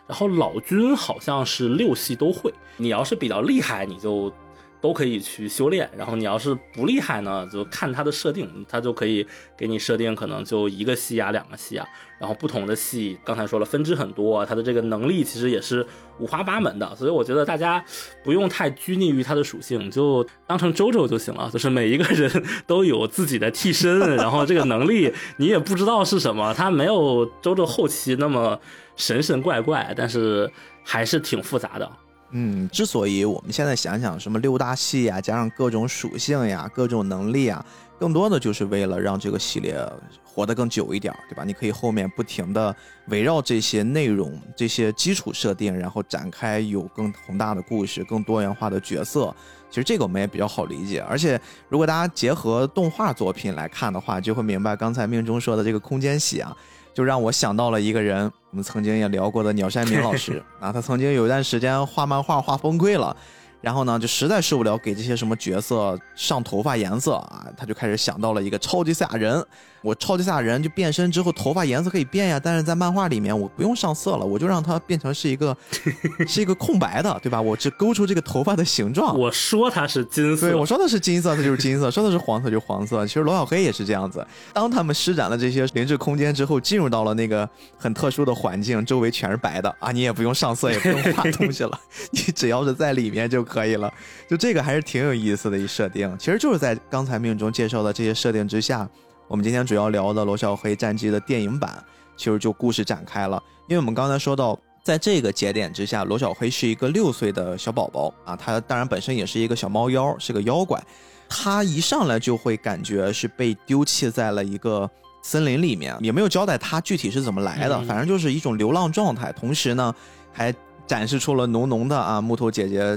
然后老君好像是六系都会。你要是比较厉害，你就都可以去修炼；然后你要是不厉害呢，就看他的设定，他就可以给你设定可能就一个系啊，两个系啊。然后不同的系，刚才说了分支很多，他的这个能力其实也是五花八门的。所以我觉得大家不用太拘泥于它的属性，就当成周周就行了。就是每一个人 都有自己的替身，然后这个能力你也不知道是什么，他没有周周后期那么神神怪怪，但是还是挺复杂的。嗯，之所以我们现在想想什么六大系呀，加上各种属性呀、各种能力啊，更多的就是为了让这个系列活得更久一点儿，对吧？你可以后面不停的围绕这些内容、这些基础设定，然后展开有更宏大的故事、更多元化的角色。其实这个我们也比较好理解，而且如果大家结合动画作品来看的话，就会明白刚才命中说的这个空间系啊，就让我想到了一个人，我们曾经也聊过的鸟山明老师。啊，他曾经有一段时间画漫画画崩溃了，然后呢就实在受不了给这些什么角色上头发颜色啊，他就开始想到了一个超级赛亚人，我超级赛亚人就变身之后头发颜色可以变呀，但是在漫画里面我不用上色了，我就让它变成是一个 是一个空白的，对吧？我只勾出这个头发的形状，我说它是金色，对，我说的是金色，它就是金色；说的是黄色，就黄色。其实罗小黑也是这样子。当他们施展了这些灵智空间之后，进入到了那个很特殊的环境，周围全是白的啊，你也不用上色，也不用画东西了，你只要是在里面就可以了。就这个还是挺有意思的一设定，其实就是在刚才命中介绍的这些设定之下，我们今天主要聊的罗小黑战记的电影版，其实就故事展开了。因为我们刚才说到，在这个节点之下，罗小黑是一个六岁的小宝宝啊，他当然本身也是一个小猫妖，是个妖怪，他一上来就会感觉是被丢弃在了一个。森林里面也没有交代他具体是怎么来的，嗯反正就是一种流浪状态。同时呢，还展示出了浓浓的啊木头姐姐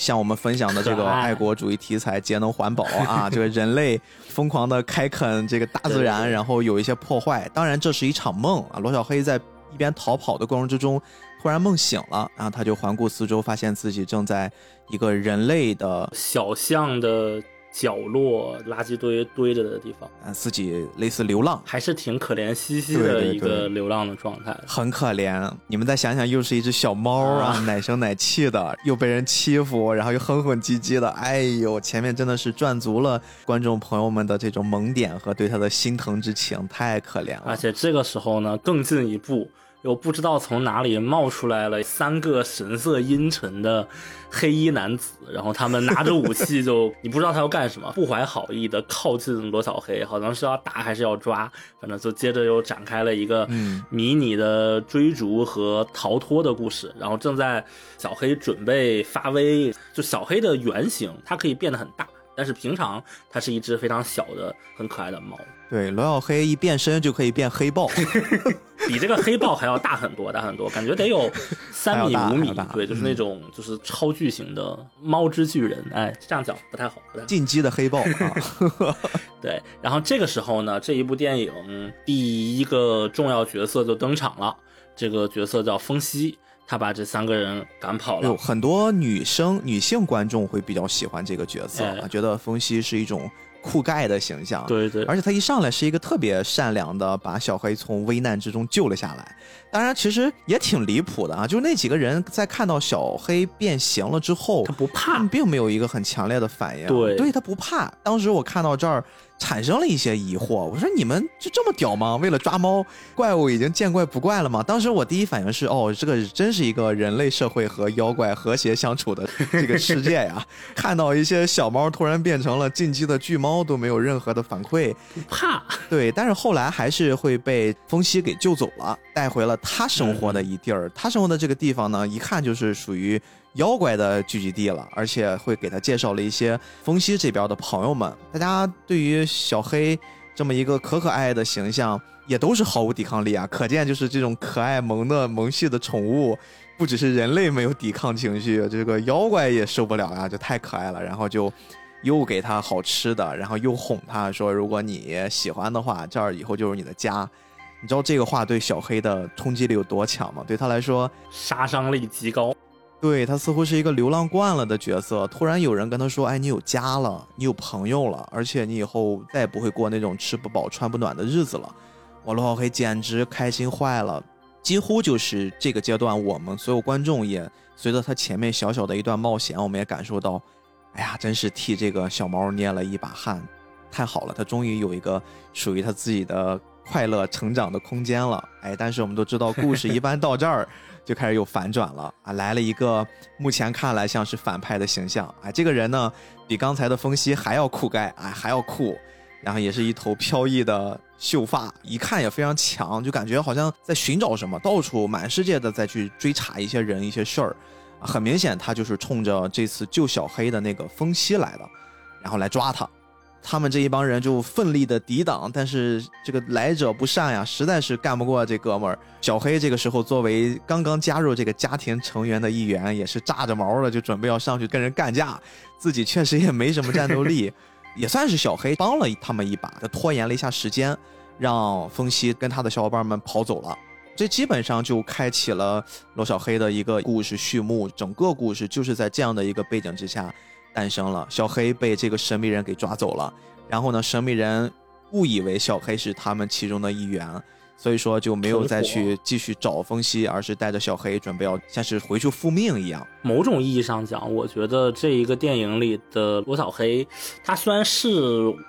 向我们分享的这个爱爱国主义题材、节能环保啊，这个人类疯狂的开垦这个大自然，对对对然后有一些破坏。当然这是一场梦啊。罗小黑在一边逃跑的过程之中，突然梦醒了，然后他就环顾四周，发现自己正在一个人类的小巷的角落，垃圾堆堆着的地方，啊自己类似流浪。还是挺可怜兮兮的一个流浪的状态。很可怜，你们再想想，又是一只小猫啊，啊奶声奶气的，又被人欺负，然后又哼哼唧唧的，哎呦，前面真的是赚足了观众朋友们的这种萌点和对他的心疼之情，太可怜了。而且这个时候呢，更进一步，又不知道从哪里冒出来了三个神色阴沉的黑衣男子，然后他们拿着武器就，你不知道他要干什么，不怀好意的靠近罗小黑，好像是要打还是要抓，反正就接着又展开了一个嗯迷你的追逐和逃脱的故事。然后正在小黑准备发威，就小黑的原型，它可以变得很大。但是平常它是一只非常小的、很可爱的猫，对，罗小黑一变身就可以变黑豹，比这个黑豹还要大很多，大很多，感觉得有 三米五米对，就是那种就是超巨型的猫之巨人，哎，这样讲不太好，不太好。进击的黑豹啊，对，然后这个时候呢，这一部电影第一个重要角色就登场了，这个角色叫风息，他把这三个人赶跑了有。很多女生、女性观众会比较喜欢这个角色，觉得风息是一种酷盖的形象，对对，而且他一上来是一个特别善良的，把小黑从危难之中救了下来。当然，其实也挺离谱的啊，就是那几个人在看到小黑变形了之后他，不怕，并没有一个很强烈的反应。对对他不怕。当时我看到这儿，产生了一些疑惑，我说你们就这么屌吗？为了抓猫，怪物已经见怪不怪了吗？当时我第一反应是，哦，这个真是一个人类社会和妖怪和谐相处的 这个世界呀。看到一些小猫突然变成了进击的巨猫，都没有任何的反馈。不怕，对，但是后来还是会被风息给救走了，带回了他生活的一地儿。他生活的这个地方呢，一看就是属于妖怪的聚集地了，而且会给他介绍了一些风息这边的朋友们。大家对于小黑这么一个可可爱的形象，也都是毫无抵抗力啊，可见就是这种可爱萌的萌系的宠物。不只是人类没有抵抗情绪，这个妖怪也受不了呀，就太可爱了。然后就又给他好吃的，然后又哄他说：“如果你喜欢的话，这儿以后就是你的家。”你知道这个话对小黑的冲击力有多强吗？对他来说，杀伤力极高。对他似乎是一个流浪惯了的角色。突然有人跟他说：“哎，你有家了，你有朋友了，而且你以后再也不会过那种吃不饱穿不暖的日子了。”我罗小黑简直开心坏了。几乎就是这个阶段，我们所有观众也随着他前面小小的一段冒险，我们也感受到，哎呀，真是替这个小猫捏了一把汗，太好了，他终于有一个属于他自己的快乐成长的空间了。哎，但是我们都知道，故事一般到这儿就开始有反转了啊，来了一个目前看来像是反派的形象。啊，这个人呢，比刚才的风息还要酷盖，啊，还要酷。然后也是一头飘逸的秀发，一看也非常强，就感觉好像在寻找什么，到处满世界的在去追查一些人一些事儿。很明显，他就是冲着这次救小黑的那个风息来的，然后来抓他。他们这一帮人就奋力的抵挡，但是这个来者不善呀，实在是干不过这哥们儿。小黑这个时候作为刚刚加入这个家庭成员的一员，也是炸着毛了，就准备要上去跟人干架，自己确实也没什么战斗力。也算是小黑帮了他们一把，他拖延了一下时间，让风息跟他的小伙伴们跑走了。这基本上就开启了罗小黑的一个故事序幕，整个故事就是在这样的一个背景之下诞生了。小黑被这个神秘人给抓走了，然后呢，神秘人误以为小黑是他们其中的一员，所以说就没有再去继续找风息，而是带着小黑准备要像是回去复命一样。某种意义上讲，我觉得这一个电影里的罗小黑，他虽然是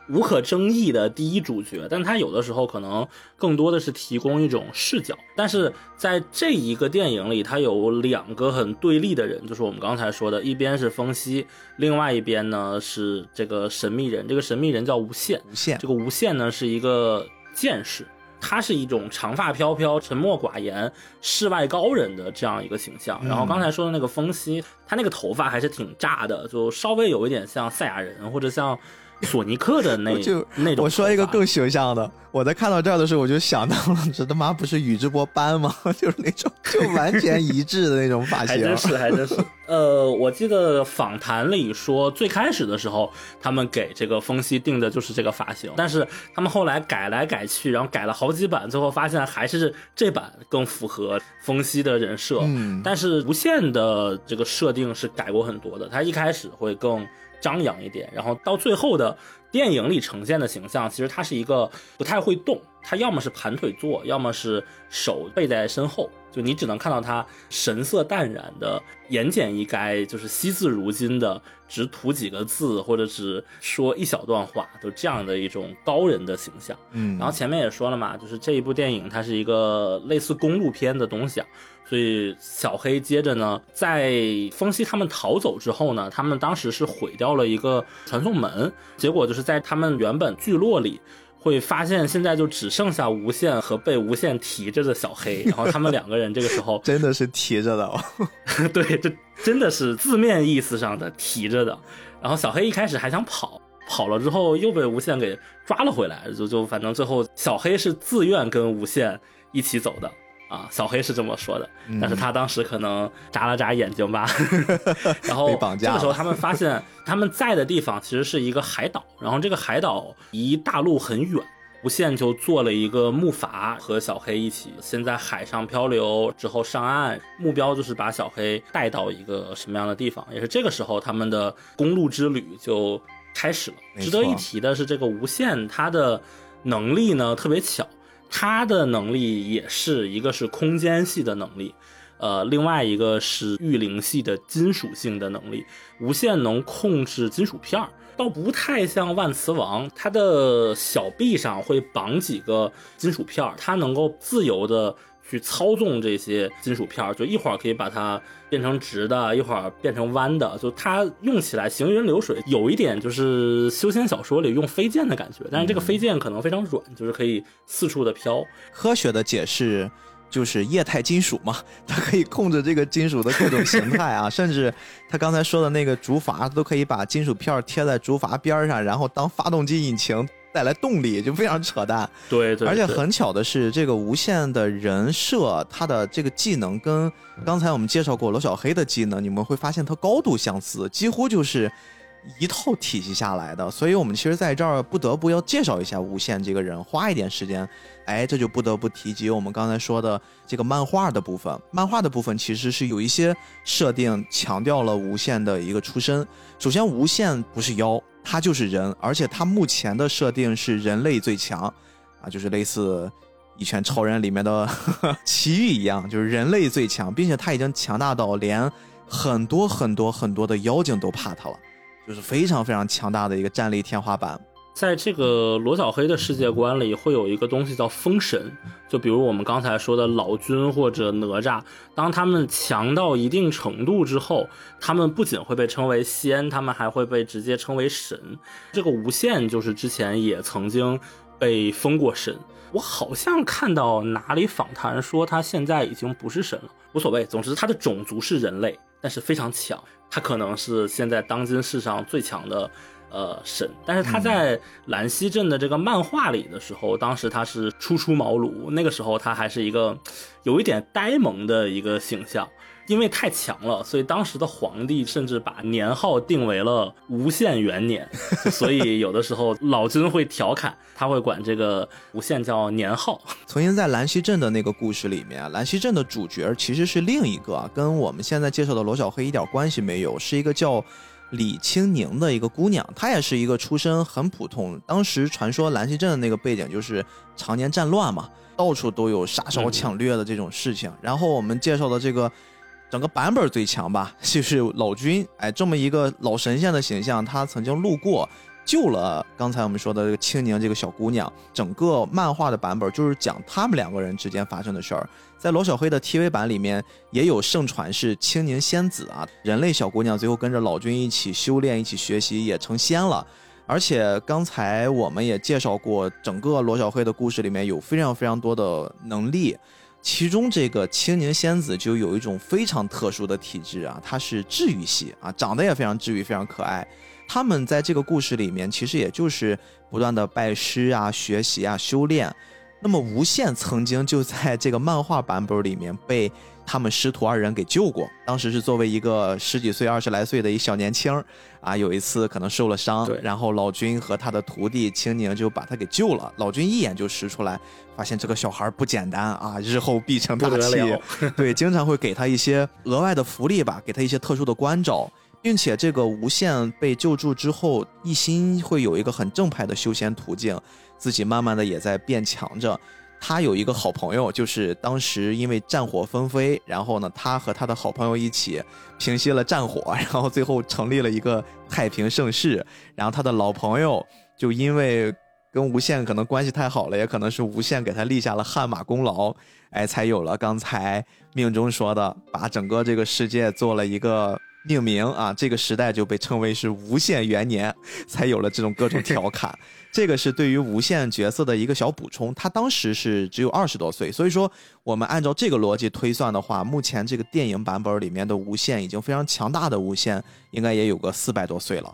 无可争议的第一主角，但他有的时候可能更多的是提供一种视角。但是在这一个电影里，他有两个很对立的人，就是我们刚才说的，一边是风息，另外一边呢是这个神秘人。这个神秘人叫无限，无限这个无限呢是一个剑士，他是一种长发飘飘、沉默寡言、世外高人的这样一个形象。然后刚才说的那个风息，他那个头发还是挺炸的，就稍微有一点像赛亚人或者像 索尼克的那就那种。我说一个更形象的，我在看到这儿的时候，我就想到了，这他妈不是宇智波斑吗？就是那种就完全一致的那种发 型。还真是，还真是。呃，我记得访谈里说，最开始的时候，他们给这个风息定的就是这个发型，但是他们后来改来改去，然后改了好几版，最后发现还是这版更符合风息的人设。嗯但是无限的这个设定是改过很多的，他一开始会更张扬一点，然后到最后的电影里呈现的形象，其实他是一个不太会动，他要么是盘腿坐，要么是手背在身后，就你只能看到他神色淡然的、言简意赅，就是惜字如金的，只吐几个字或者只说一小段话，就这样的一种高人的形象。嗯，然后前面也说了嘛，就是这一部电影它是一个类似公路片的东西啊，所以小黑接着呢，在风息他们逃走之后呢，他们当时是毁掉了一个传送门，结果就是在他们原本聚落里。会发现现在就只剩下无限和被无限提着的小黑，然后他们两个人这个时候 真的是提着的哦。对，这真的是字面意思上的提着的。然后小黑一开始还想跑，跑了之后又被无限给抓了回来，就就反正最后小黑是自愿跟无限一起走的啊。小黑是这么说的，但是他当时可能眨了眨眼睛吧。然后这个时候他们发现 他们在的地方其实是一个海岛，然后这个海岛离大陆很远。无限就做了一个木筏，和小黑一起先在海上漂流，之后上岸，目标就是把小黑带到一个什么样的地方。也是这个时候，他们的公路之旅就开始了。值得一提的是，这个无限他的能力呢特别巧，他的能力也是一个是空间系的能力。呃，另外一个是御灵系的金属性的能力，无限能控制金属片儿，倒不太像万磁王，他的小臂上会绑几个金属片儿，它能够自由的去操纵这些金属片儿，就一会儿可以把它变成直的，一会儿变成弯的，就它用起来行云流水，有一点就是修仙小说里用飞剑的感觉，但是这个飞剑可能非常软，就是可以四处的飘。科学的解释就是液态金属嘛，它可以控制这个金属的各种形态啊，甚至他刚才说的那个竹筏都可以把金属片儿贴在竹筏边儿上，然后当发动机引擎带来动力，就非常扯淡。对对，对而且很巧的是，这个无限的人设，他的这个技能跟刚才我们介绍过罗小黑的技能，你们会发现它高度相似，几乎就是一套体系下来的。所以我们其实在这儿不得不要介绍一下无限这个人，花一点时间。哎，这就不得不提及我们刚才说的这个漫画的部分。漫画的部分其实是有一些设定强调了无限的一个出身。首先，无限不是妖，他就是人，而且他目前的设定是人类最强。啊，就是类似《一拳超人》里面的 奇遇一样，就是人类最强，并且他已经强大到连很多很多很多的妖精都怕他了，就是非常非常强大的一个战力天花板。在这个罗小黑的世界观里，会有一个东西叫封神，就比如我们刚才说的老君或者哪吒，当他们强到一定程度之后，他们不仅会被称为仙，他们还会被直接称为神。这个无限就是之前也曾经被封过神，我好像看到哪里访谈说他现在已经不是神了，无所谓，总之他的种族是人类，但是非常强，他可能是现在当今世上最强的。呃，神，但是他在兰溪镇的这个漫画里的时候，当时他是初出茅庐，那个时候他还是一个有一点呆萌的一个形象，因为太强了，所以当时的皇帝甚至把年号定为了无限元年，所以有的时候老君会调侃，他会管这个无限叫年号。曾经在兰溪镇的那个故事里面，兰溪镇的主角其实是另一个，跟我们现在介绍的罗小黑一点关系没有，是一个叫李青宁的一个姑娘，她也是一个出身很普通。当时传说兰溪镇的那个背景就是常年战乱嘛，到处都有杀烧抢掠的这种事情。然后我们介绍的这个整个版本最强吧，就是老君，哎，这么一个老神仙的形象，他曾经路过。救了刚才我们说的这个青宁这个小姑娘，整个漫画的版本就是讲他们两个人之间发生的事儿。在罗小黑的 TV 版里面也有盛传是青宁仙子啊，人类小姑娘最后跟着老君一起修炼、一起学习，也成仙了。而且刚才我们也介绍过，整个罗小黑的故事里面有非常非常多的能力，其中这个青柠仙子就有一种非常特殊的体质啊，她是治愈系啊，长得也非常治愈，非常可爱。他们在这个故事里面，其实也就是不断的拜师啊、学习啊、修炼。那么无限曾经就在这个漫画版本里面被他们师徒二人给救过。当时是作为一个十几岁、二十来岁的一小年轻啊，有一次可能受了伤，然后老君和他的徒弟青宁就把他给救了。老君一眼就识出来，发现这个小孩不简单啊，日后必成大器。对，经常会给他一些额外的福利吧，给他一些特殊的关照。并且这个无限被救助之后，一心会有一个很正派的修仙途径，自己慢慢的也在变强着。他有一个好朋友，就是当时因为战火纷飞，然后呢，他和他的好朋友一起平息了战火，然后最后成立了一个太平盛世。然后他的老朋友就因为跟无限可能关系太好了，也可能是无限给他立下了汗马功劳，哎，才有了刚才命中说的，把整个这个世界做了一个。命名啊，这个时代就被称为是无限元年，才有了这种各种调侃。这个是对于无限角色的一个小补充。他当时是只有二十多岁，所以说我们按照这个逻辑推算的话，目前这个电影版本里面的无限已经非常强大的无限，应该也有个四百多岁了。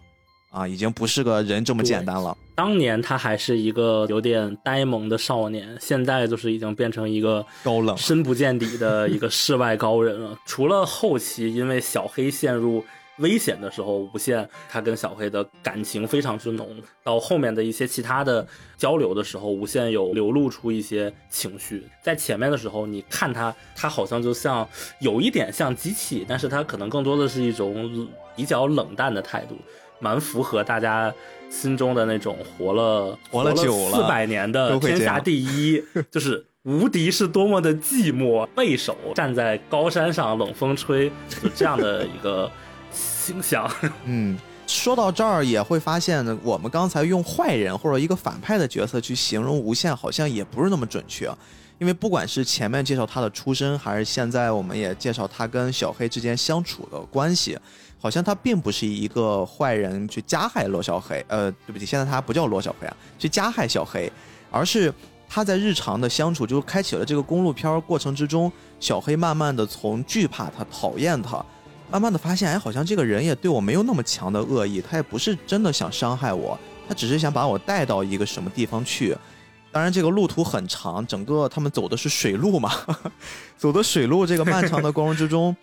啊，已经不是个人这么简单了。当年他还是一个有点呆萌的少年，现在就是已经变成一个高冷、深不见底的一个世外高人了。除了后期因为小黑陷入危险的时候，无限他跟小黑的感情非常之浓，到后面的一些其他的交流的时候，无限有流露出一些情绪。在前面的时候，你看他，他好像就像有一点像机器，但是他可能更多的是一种比较冷淡的态度。蛮符合大家心中的那种活了活了久了四百年的天下第一，就是无敌是多么的寂寞，背手站在高山上冷风吹，就这样的一个形象。嗯，说到这儿也会发现呢，我们刚才用坏人或者一个反派的角色去形容无限，好像也不是那么准确。因为不管是前面介绍他的出身，还是现在我们也介绍他跟小黑之间相处的关系。好像他并不是一个坏人去加害罗小黑，呃，对不起，现在他不叫罗小黑啊，去加害小黑，而是他在日常的相处，就开启了这个公路片过程之中，小黑慢慢的从惧怕他、讨厌他，慢慢的发现，哎，好像这个人也对我没有那么强的恶意，他也不是真的想伤害我，他只是想把我带到一个什么地方去。当然，这个路途很长，整个他们走的是水路嘛，走的水路，这个漫长的过程之中。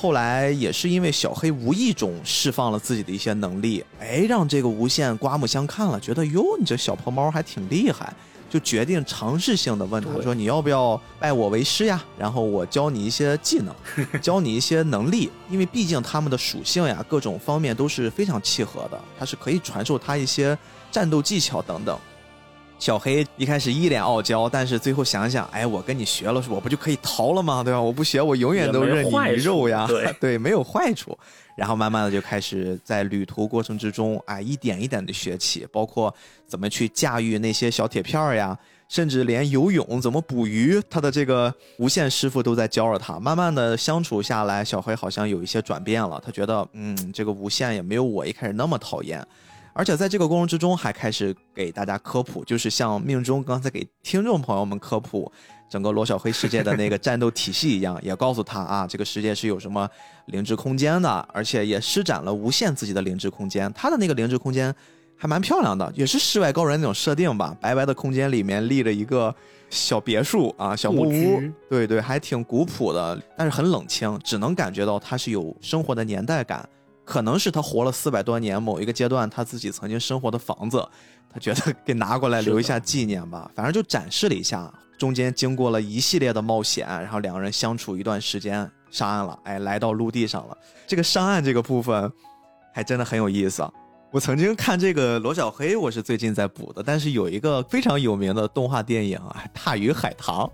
后来也是因为小黑无意中释放了自己的一些能力，哎，让这个无限刮目相看了，觉得哟，你这小破猫还挺厉害，就决定尝试性的问他说：“你要不要拜我为师呀？然后我教你一些技能，教你一些能力，因为毕竟他们的属性呀，各种方面都是非常契合的，他是可以传授他一些战斗技巧等等。”小黑一开始一脸傲娇，但是最后想想，哎，我跟你学了，我不就可以逃了吗？对吧？我不学，我永远都任你鱼肉呀。对 对，没有坏处。然后慢慢的就开始在旅途过程之中，哎，一点一点的学起，包括怎么去驾驭那些小铁片呀，甚至连游泳、怎么捕鱼，他的这个无限师傅都在教着他。慢慢的相处下来，小黑好像有一些转变了，他觉得，嗯，这个无限也没有我一开始那么讨厌。而且在这个过程之中，还开始给大家科普，就是像命中刚才给听众朋友们科普整个罗小黑世界的那个战斗体系一样，也告诉他啊，这个世界是有什么灵智空间的，而且也施展了无限自己的灵智空间。他的那个灵智空间还蛮漂亮的，也是世外高人那种设定吧，白白的空间里面立着一个小别墅啊，小木屋，对对，还挺古朴的，但是很冷清，只能感觉到它是有生活的年代感。可能是他活了四百多年，某一个阶段他自己曾经生活的房子，他觉得给拿过来留一下纪念吧。反正就展示了一下，中间经过了一系列的冒险，然后两个人相处一段时间，上岸了，哎，来到陆地上了。这个上岸这个部分，还真的很有意思。我曾经看这个罗小黑，我是最近在补的，但是有一个非常有名的动画电影啊，《大鱼海棠》，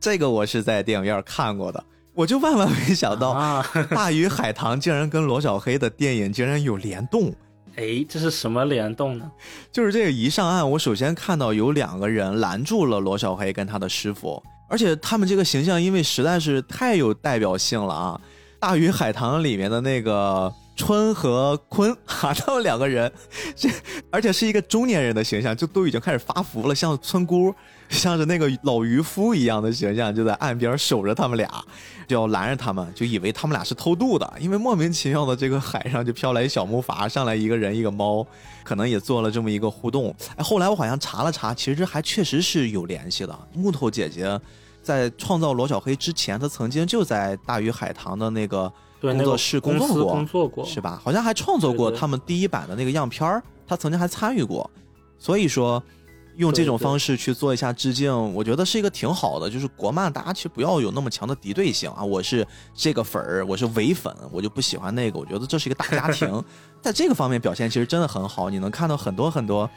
这个我是在电影院看过的，我就万万没想到，啊，《大鱼海棠》竟然跟罗小黑的电影竟然有联动。哎，这是什么联动呢？就是这个一上岸，我首先看到有两个人拦住了罗小黑跟他的师傅，而且他们这个形象因为实在是太有代表性了啊！《大鱼海棠》里面的那个春和坤 啊，他们两个人，这而且是一个中年人的形象，就都已经开始发福了，像村姑，像是那个老渔夫一样的形象，就在岸边守着他们俩，就要拦着他们，就以为他们俩是偷渡的，因为莫名其妙的这个海上就飘来一小木筏，上来一个人一个猫，可能也做了这么一个互动。哎，后来我好像查了查，其实还确实是有联系的。木头姐姐在创造罗小黑之前，她曾经就在大鱼海棠的那个对，工作室工作过，工作过，是吧？好像还创作过他们第一版的那个样片儿，他曾经还参与过，所以说用这种方式去做一下致敬，我觉得是一个挺好的。就是国漫大家其实不要有那么强的敌对性啊，我是这个粉儿，我是伪粉，我就不喜欢那个，我觉得这是一个大家庭，在这个方面表现其实真的很好，你能看到很多很多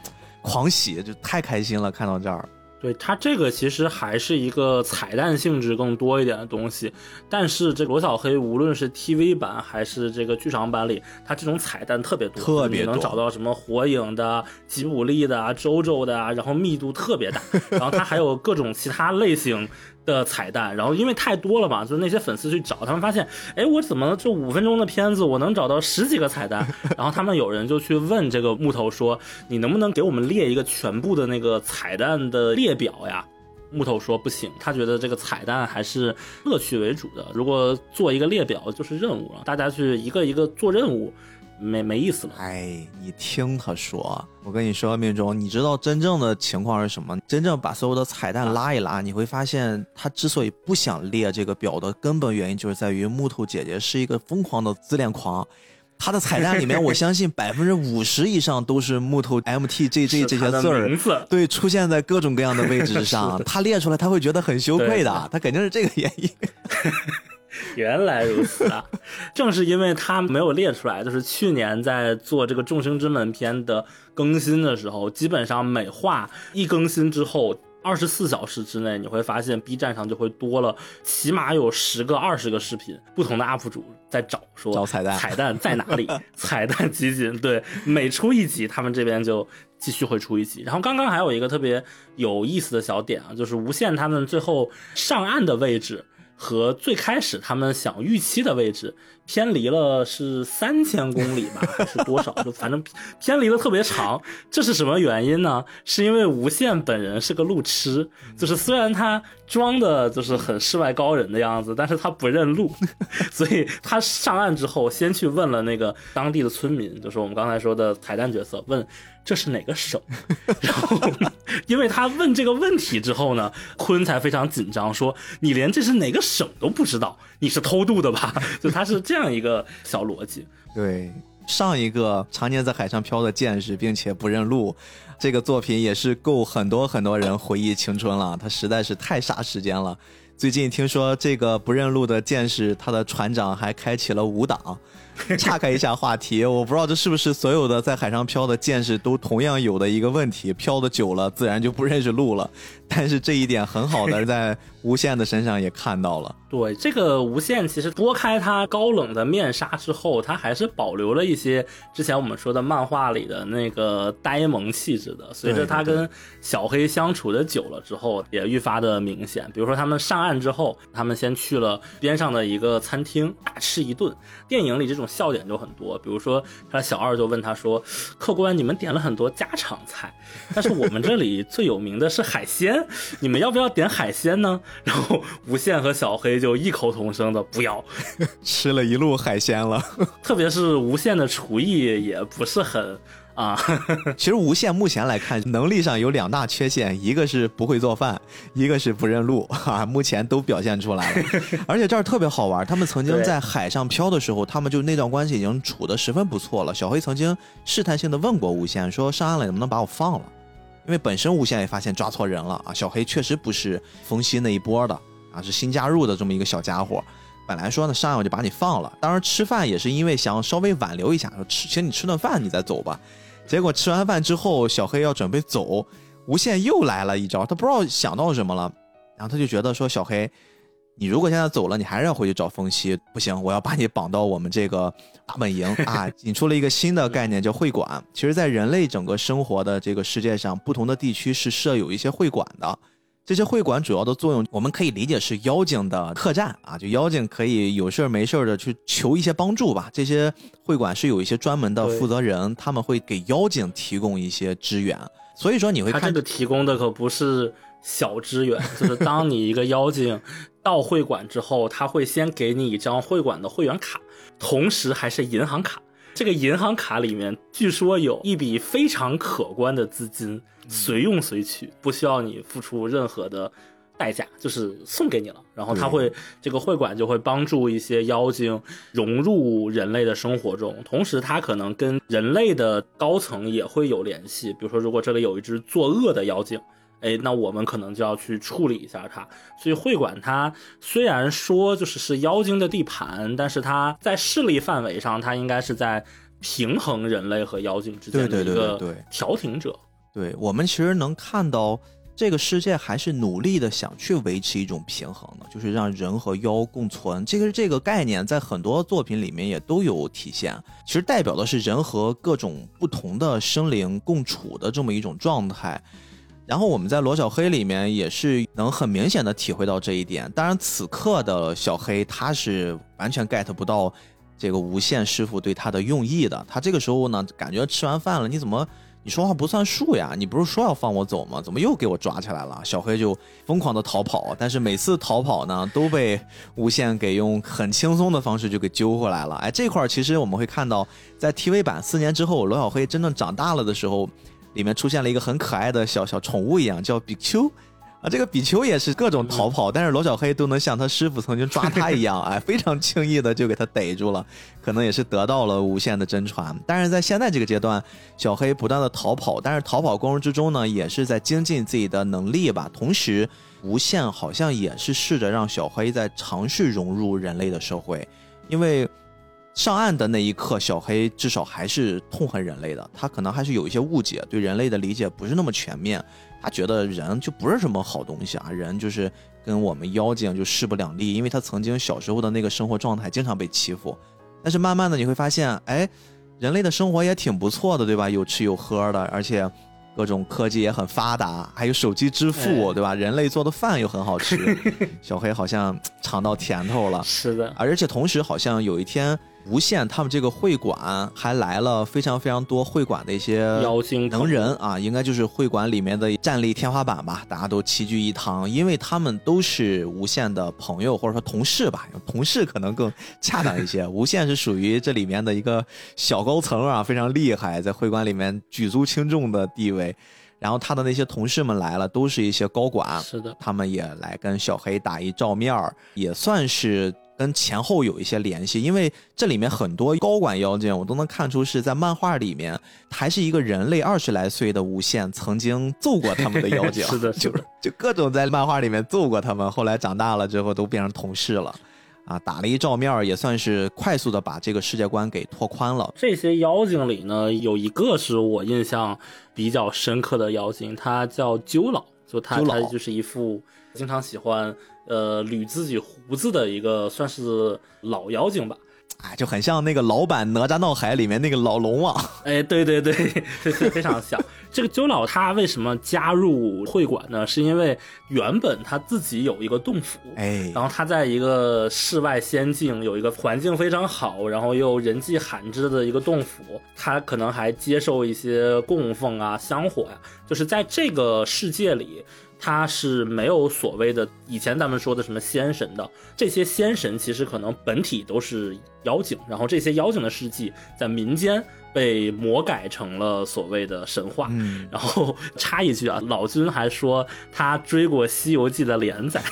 狂喜，就太开心了，看到这儿。对它这个其实还是一个彩蛋性质更多一点的东西，但是这罗小黑无论是 TV 版还是这个剧场版里，它这种彩蛋特别多，特别你能找到什么火影的、吉卜力的啊、周周的啊，然后密度特别大，然后它还有各种其他类型。的彩蛋，然后因为太多了嘛，就是那些粉丝去找，他们发现，哎，我怎么这五分钟的片子我能找到十几个彩蛋？然后他们有人就去问这个木头说，你能不能给我们列一个全部的那个彩蛋的列表呀？木头说不行，他觉得这个彩蛋还是乐趣为主的。如果做一个列表就是任务了，大家去一个一个做任务，没没意思了。哎，你听他说，我跟你说，命中，你知道真正的情况是什么？真正把所有的彩蛋拉一拉，你会发现，他之所以不想列这个表的根本原因，就是在于木头姐姐是一个疯狂的自恋狂。他的彩蛋里面，我相信百分之五十以上都是木头 M T J J 这些字儿 对，出现在各种各样的位置是上。他列出来，他会觉得很羞愧的，他肯定是这个原因。原来如此啊！正是因为他没有列出来，就是去年在做这个《众生之门》篇的更新的时候，基本上每话一更新之后，二十四小时之内，你会发现 B 站上就会多了起码有十个、二十个视频，不同的 UP 主在找说找彩蛋彩蛋在哪里？彩蛋集锦，对，每出一集，他们这边就继续会出一集。然后刚刚还有一个特别有意思的小点啊，就是无限他们最后上岸的位置。和最开始他们想预期的位置偏离了是三千公里吧，还是多少？就反正偏离的特别长。这是什么原因呢？是因为无限本人是个路痴，就是虽然他装的就是很世外高人的样子，但是他不认路，所以他上岸之后先去问了那个当地的村民，就是我们刚才说的彩蛋角色，问这是哪个省？然后因为他问这个问题之后呢，坤才非常紧张，说你连这是哪个省都不知道，你是偷渡的吧？就他是这样这样一个小逻辑。对，上一个常年在海上漂的剑士，并且不认路，这个作品也是够很多很多人回忆青春了。他实在是太杀时间了。最近听说这个不认路的剑士，他的船长还开启了五档。岔开一下话题，我不知道这是不是所有的在海上漂的剑士都同样有的一个问题，漂的久了自然就不认识路了。但是这一点很好的在无限的身上也看到了。对这个无限，其实拨开他高冷的面纱之后，他还是保留了一些之前我们说的漫画里的那个呆萌气质的。随着他跟小黑相处的久了之后，也愈发的明显。比如说他们上岸之后，他们先去了边上的一个餐厅大吃一顿。电影里这种笑点就很多，比如说他小二就问他说：“客官，你们点了很多家常菜，但是我们这里最有名的是海鲜，你们要不要点海鲜呢？” 然后无限和小黑就异口同声的不要，吃了一路海鲜了。特别是无限的厨艺也不是很啊，其实无限目前来看，能力上有两大缺陷，一个是不会做饭，一个是不认路啊，目前都表现出来了。而且这儿特别好玩，他们曾经在海上漂的时候，他们就那段关系已经处得十分不错了。小黑曾经试探性的问过无限，说上岸了能不能把我放了？因为本身无限也发现抓错人了啊，小黑确实不是冯曦那一波的啊，是新加入的这么一个小家伙。本来说呢上岸我就把你放了，当然吃饭也是因为想稍微挽留一下，说吃请你吃顿饭你再走吧。结果吃完饭之后，小黑要准备走，无限又来了一招，他不知道想到什么了，然后他就觉得说小黑。你如果现在走了，你还是要回去找风夕，不行，我要把你绑到我们这个大本营 啊！引出了一个新的概念，叫会馆。其实，在人类整个生活的这个世界上，不同的地区是设有一些会馆的。这些会馆主要的作用，我们可以理解是妖精的客栈啊，就妖精可以有事儿没事儿的去求一些帮助吧。这些会馆是有一些专门的负责人，他们会给妖精提供一些支援。所以说，你会看这个提供的可不是。小支援就是，当你一个妖精到会馆之后，他会先给你一张会馆的会员卡，同时还是银行卡。这个银行卡里面据说有一笔非常可观的资金，随用随取，不需要你付出任何的代价，就是送给你了。然后他会这个会馆就会帮助一些妖精融入人类的生活中，同时他可能跟人类的高层也会有联系。比如说，如果这里有一只作恶的妖精。哎，那我们可能就要去处理一下它。所以会馆它虽然说就是是妖精的地盘，但是它在势力范围上，它应该是在平衡人类和妖精之间的一个调停者。对我们其实能看到这个世界还是努力的想去维持一种平衡的，就是让人和妖共存。这个这个概念在很多作品里面也都有体现。其实代表的是人和各种不同的生灵共处的这么一种状态。然后我们在罗小黑里面也是能很明显的体会到这一点。当然，此刻的小黑他是完全 get 不到这个无限师傅对他的用意的。他这个时候呢，感觉吃完饭了，你怎么你说话不算数呀？你不是说要放我走吗？怎么又给我抓起来了？小黑就疯狂的逃跑，但是每次逃跑呢，都被无限给用很轻松的方式就给揪回来了。哎，这块儿其实我们会看到，在 TV 版四年之后，罗小黑真正长大了的时候。里面出现了一个很可爱的小小宠物一样，叫比丘，啊，这个比丘也是各种逃跑，但是罗小黑都能像他师傅曾经抓他一样，哎，非常轻易的就给他逮住了，可能也是得到了无限的真传。但是在现在这个阶段，小黑不断的逃跑，但是逃跑过程之中呢，也是在精进自己的能力吧。同时，无限好像也是试着让小黑在尝试融入人类的社会，因为。上岸的那一刻，小黑至少还是痛恨人类的。他可能还是有一些误解，对人类的理解不是那么全面。他觉得人就不是什么好东西啊，人就是跟我们妖精就势不两立。因为他曾经小时候的那个生活状态，经常被欺负。但是慢慢的你会发现，哎，人类的生活也挺不错的，对吧？有吃有喝的，而且各种科技也很发达，还有手机支付，对吧？人类做的饭又很好吃，小黑好像尝到甜头了。是的，而且同时好像有一天。无限他们这个会馆还来了非常非常多会馆的一些妖精能人啊，应该就是会馆里面的战力天花板吧，大家都齐聚一堂，因为他们都是无限的朋友或者说同事吧，同事可能更恰当一些。无限是属于这里面的一个小高层啊，非常厉害，在会馆里面举足轻重的地位。然后他的那些同事们来了，都是一些高管，是的，他们也来跟小黑打一照面儿，也算是。跟前后有一些联系，因为这里面很多高管妖精，我都能看出是在漫画里面，还是一个人类二十来岁的无限曾经揍过他们的妖精 是的，就是就各种在漫画里面揍过他们，后来长大了之后都变成同事了，啊，打了一照面，也算是快速的把这个世界观给拓宽了。这些妖精里呢，有一个是我印象比较深刻的妖精，他叫鸠老，就他他就是一副经常喜欢。呃，捋自己胡子的一个算是老妖精吧，哎，就很像那个老版《哪吒闹海》里面那个老龙王。哎，对对对，非常像。这个鸠老他为什么加入会馆呢？是因为原本他自己有一个洞府，哎，然后他在一个世外仙境，有一个环境非常好，然后又人迹罕至的一个洞府，他可能还接受一些供奉啊、香火呀，就是在这个世界里。他是没有所谓的以前咱们说的什么仙神的，这些仙神其实可能本体都是妖精，然后这些妖精的事迹在民间被魔改成了所谓的神话。嗯，然后插一句啊，老君还说他追过《西游记》的连载。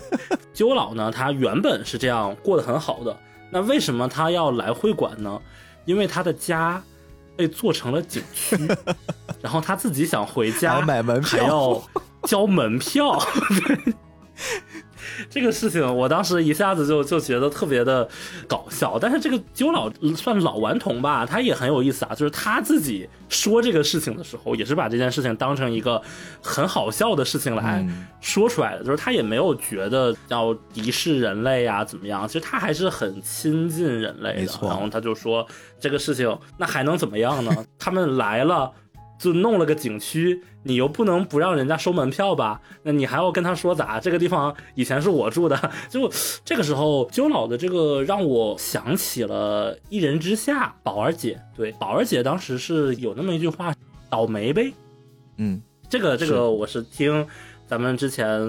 鸠老呢，他原本是这样过得很好的，那为什么他要来会馆呢？因为他的家被做成了景区，然后他自己想回家买门票，还要。交门票，这个事情，我当时一下子就就觉得特别的搞笑。但是这个鸠老算老顽童吧，他也很有意思啊。就是他自己说这个事情的时候，也是把这件事情当成一个很好笑的事情来说出来的。就是他也没有觉得要敌视人类啊怎么样，其实他还是很亲近人类的。然后他就说这个事情，那还能怎么样呢？他们来了。就弄了个景区，你又不能不让人家收门票吧？那你还要跟他说咋？这个地方以前是我住的。就这个时候，鸠老的这个让我想起了《一人之下》宝儿姐。对，宝儿姐当时是有那么一句话：“倒霉呗。”嗯，这个这个我是听咱们之前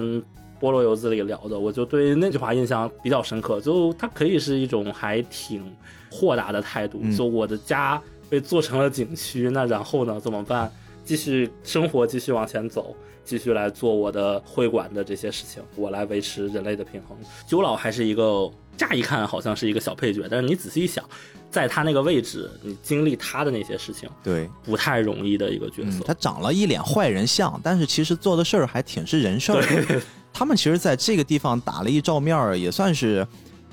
菠萝油子里聊的，我就对那句话印象比较深刻。就它可以是一种还挺豁达的态度。就我的家。被做成了景区，那然后呢？怎么办？继续生活，继续往前走，继续来做我的会馆的这些事情，我来维持人类的平衡。九老还是一个乍一看好像是一个小配角，但是你仔细一想，在他那个位置，你经历他的那些事情，对，不太容易的一个角色。他长了一脸坏人相，但是其实做的事儿还挺是人事儿。他们其实在这个地方打了一照面儿，也算是。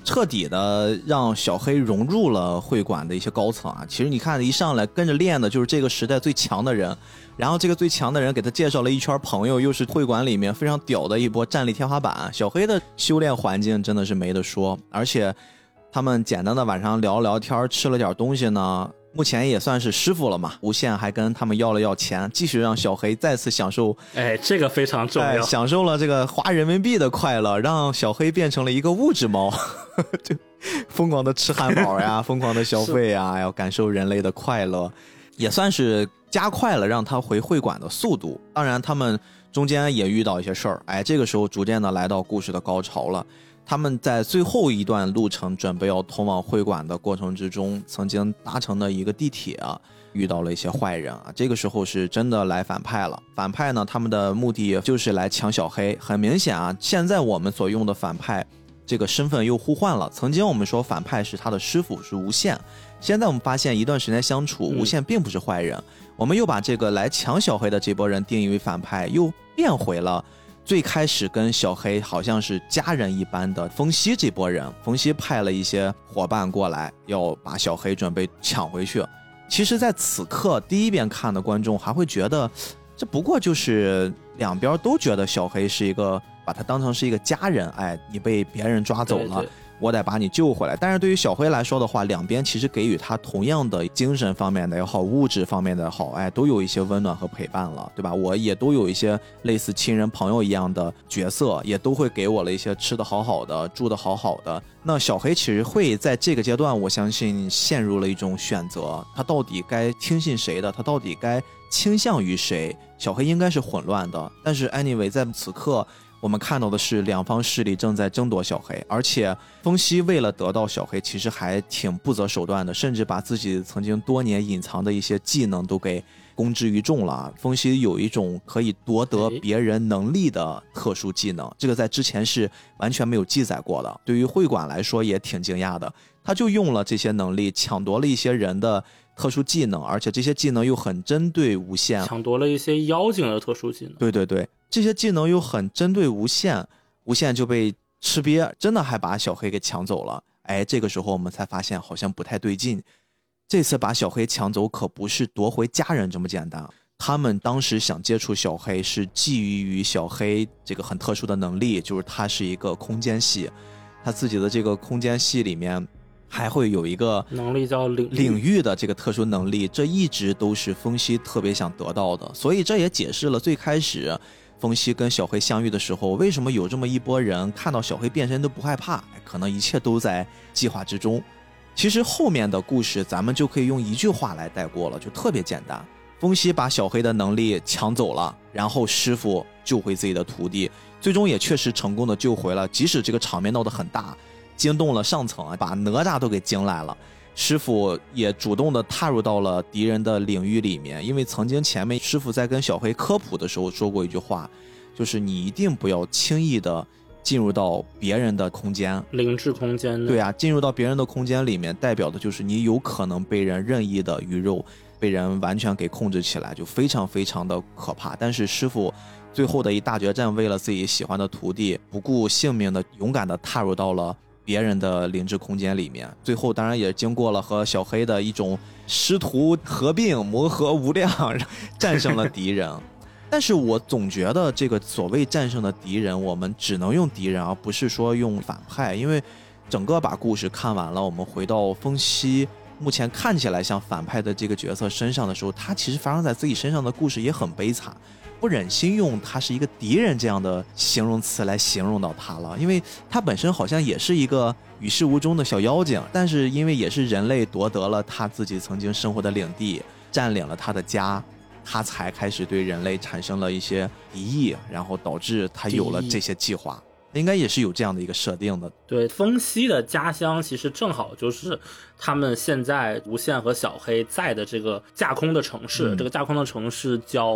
彻底的让小黑融入了会馆的一些高层啊！其实你看，一上来跟着练的就是这个时代最强的人，然后这个最强的人给他介绍了一圈朋友，又是会馆里面非常屌的一波战力天花板。小黑的修炼环境真的是没得说，而且他们简单的晚上聊聊天，吃了点东西呢。目前也算是师傅了嘛，无限还跟他们要了要钱，继续让小黑再次享受，哎，这个非常重要，享受了这个花人民币的快乐，让小黑变成了一个物质猫，就疯狂的吃汉堡呀，疯狂的消费呀，要感受人类的快乐，也算是加快了让他回会馆的速度。当然，他们中间也遇到一些事儿，哎，这个时候逐渐的来到故事的高潮了。他们在最后一段路程准备要通往会馆的过程之中，曾经搭乘的一个地铁啊遇到了一些坏人啊。这个时候是真的来反派了。反派呢，他们的目的就是来抢小黑。很明显啊，现在我们所用的反派这个身份又互换了。曾经我们说反派是他的师傅是无限，现在我们发现一段时间相处，无限并不是坏人。我们又把这个来抢小黑的这波人定义为反派，又变回了。最开始跟小黑好像是家人一般的风息这波人，风息派了一些伙伴过来，要把小黑准备抢回去。其实，在此刻第一遍看的观众还会觉得，这不过就是两边都觉得小黑是一个把他当成是一个家人，哎，你被别人抓走了。我得把你救回来，但是对于小辉来说的话，两边其实给予他同样的精神方面的也好，物质方面的也好，哎，都有一些温暖和陪伴了，对吧？我也都有一些类似亲人朋友一样的角色，也都会给我了一些吃的好好的，住的好好的。那小黑其实会在这个阶段，我相信陷入了一种选择，他到底该听信谁的？他到底该倾向于谁？小黑应该是混乱的，但是 anyway，在此刻。我们看到的是两方势力正在争夺小黑，而且风息为了得到小黑，其实还挺不择手段的，甚至把自己曾经多年隐藏的一些技能都给公之于众了。风息有一种可以夺得别人能力的特殊技能，这个在之前是完全没有记载过的。对于会馆来说也挺惊讶的，他就用了这些能力抢夺了一些人的特殊技能，而且这些技能又很针对无限，抢夺了一些妖精的特殊技能。对对对。这些技能又很针对无限，无限就被吃瘪，真的还把小黑给抢走了。哎，这个时候我们才发现好像不太对劲。这次把小黑抢走可不是夺回家人这么简单，他们当时想接触小黑是觊觎于小黑这个很特殊的能力，就是他是一个空间系，他自己的这个空间系里面还会有一个能力叫领领域的这个特殊能力，这一直都是风息特别想得到的，所以这也解释了最开始。风息跟小黑相遇的时候，为什么有这么一波人看到小黑变身都不害怕？可能一切都在计划之中。其实后面的故事咱们就可以用一句话来带过了，就特别简单。风息把小黑的能力抢走了，然后师傅救回自己的徒弟，最终也确实成功的救回了。即使这个场面闹得很大，惊动了上层，把哪吒都给惊来了。师傅也主动的踏入到了敌人的领域里面，因为曾经前面师傅在跟小黑科普的时候说过一句话，就是你一定不要轻易的进入到别人的空间，灵智空间。对啊，进入到别人的空间里面，代表的就是你有可能被人任意的鱼肉，被人完全给控制起来，就非常非常的可怕。但是师傅。最后的一大决战，为了自己喜欢的徒弟，不顾性命的勇敢的踏入到了别人的灵智空间里面。最后当然也经过了和小黑的一种师徒合并、磨合无量，战胜了敌人。但是我总觉得这个所谓战胜的敌人，我们只能用敌人，而不是说用反派，因为整个把故事看完了，我们回到风息目前看起来像反派的这个角色身上的时候，他其实发生在自己身上的故事也很悲惨，不忍心用他是一个敌人这样的形容词来形容到他了，因为他本身好像也是一个与世无争的小妖精，但是因为也是人类夺得了他自己曾经生活的领地，占领了他的家。他才开始对人类产生了一些敌意，然后导致他有了这些计划，应该也是有这样的一个设定的。对，风息的家乡其实正好就是他们现在无限和小黑在的这个架空的城市，这个架空的城市叫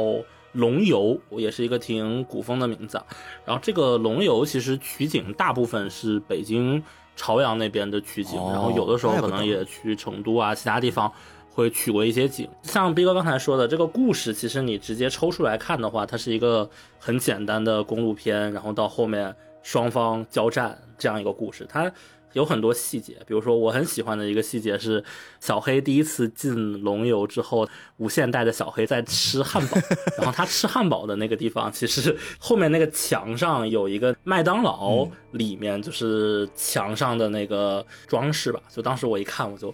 龙游，也是一个挺古风的名字。然后这个龙游其实取景大部分是北京朝阳那边的取景，然后有的时候可能也去成都啊其他地方。会取过一些景，像逼哥刚才说的这个故事，其实你直接抽出来看的话，它是一个很简单的公路片，然后到后面双方交战这样一个故事，它。有很多细节，比如说我很喜欢的一个细节是，小黑第一次进龙游之后，无限带着小黑在吃汉堡，然后他吃汉堡的那个地方，其实后面那个墙上有一个麦当劳，里面就是墙上的那个装饰吧。就当时我一看，我就，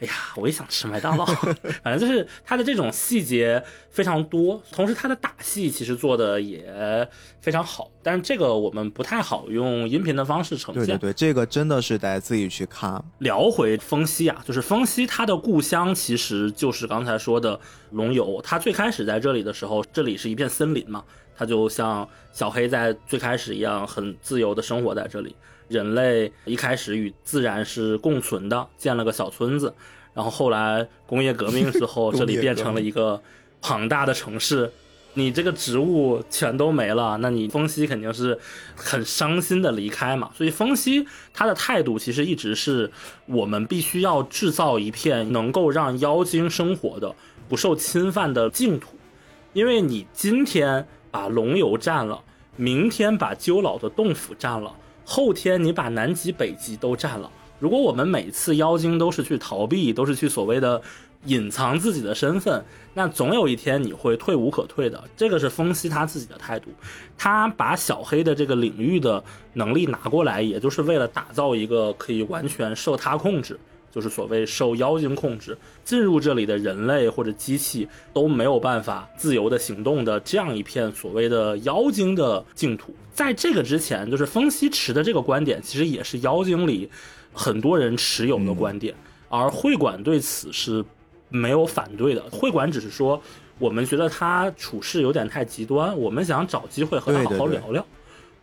哎呀，我也想吃麦当劳。反正就是他的这种细节非常多，同时他的打戏其实做的也非常好，但是这个我们不太好用音频的方式呈现。对对对，这个真的是。得自己去看。聊回风息啊，就是风息他的故乡其实就是刚才说的龙游。他最开始在这里的时候，这里是一片森林嘛，他就像小黑在最开始一样，很自由的生活在这里。人类一开始与自然是共存的，建了个小村子，然后后来工业革命之后，这里变成了一个庞大的城市。你这个植物全都没了，那你风息肯定是很伤心的离开嘛。所以风息他的态度其实一直是，我们必须要制造一片能够让妖精生活的、不受侵犯的净土。因为你今天把龙游占了，明天把鸠老的洞府占了，后天你把南极、北极都占了。如果我们每次妖精都是去逃避，都是去所谓的。隐藏自己的身份，那总有一天你会退无可退的。这个是风息他自己的态度，他把小黑的这个领域的能力拿过来，也就是为了打造一个可以完全受他控制，就是所谓受妖精控制，进入这里的人类或者机器都没有办法自由的行动的这样一片所谓的妖精的净土。在这个之前，就是风息持的这个观点，其实也是妖精里很多人持有的观点，而会馆对此是。没有反对的，会馆只是说，我们觉得他处事有点太极端，我们想找机会和他好好聊聊。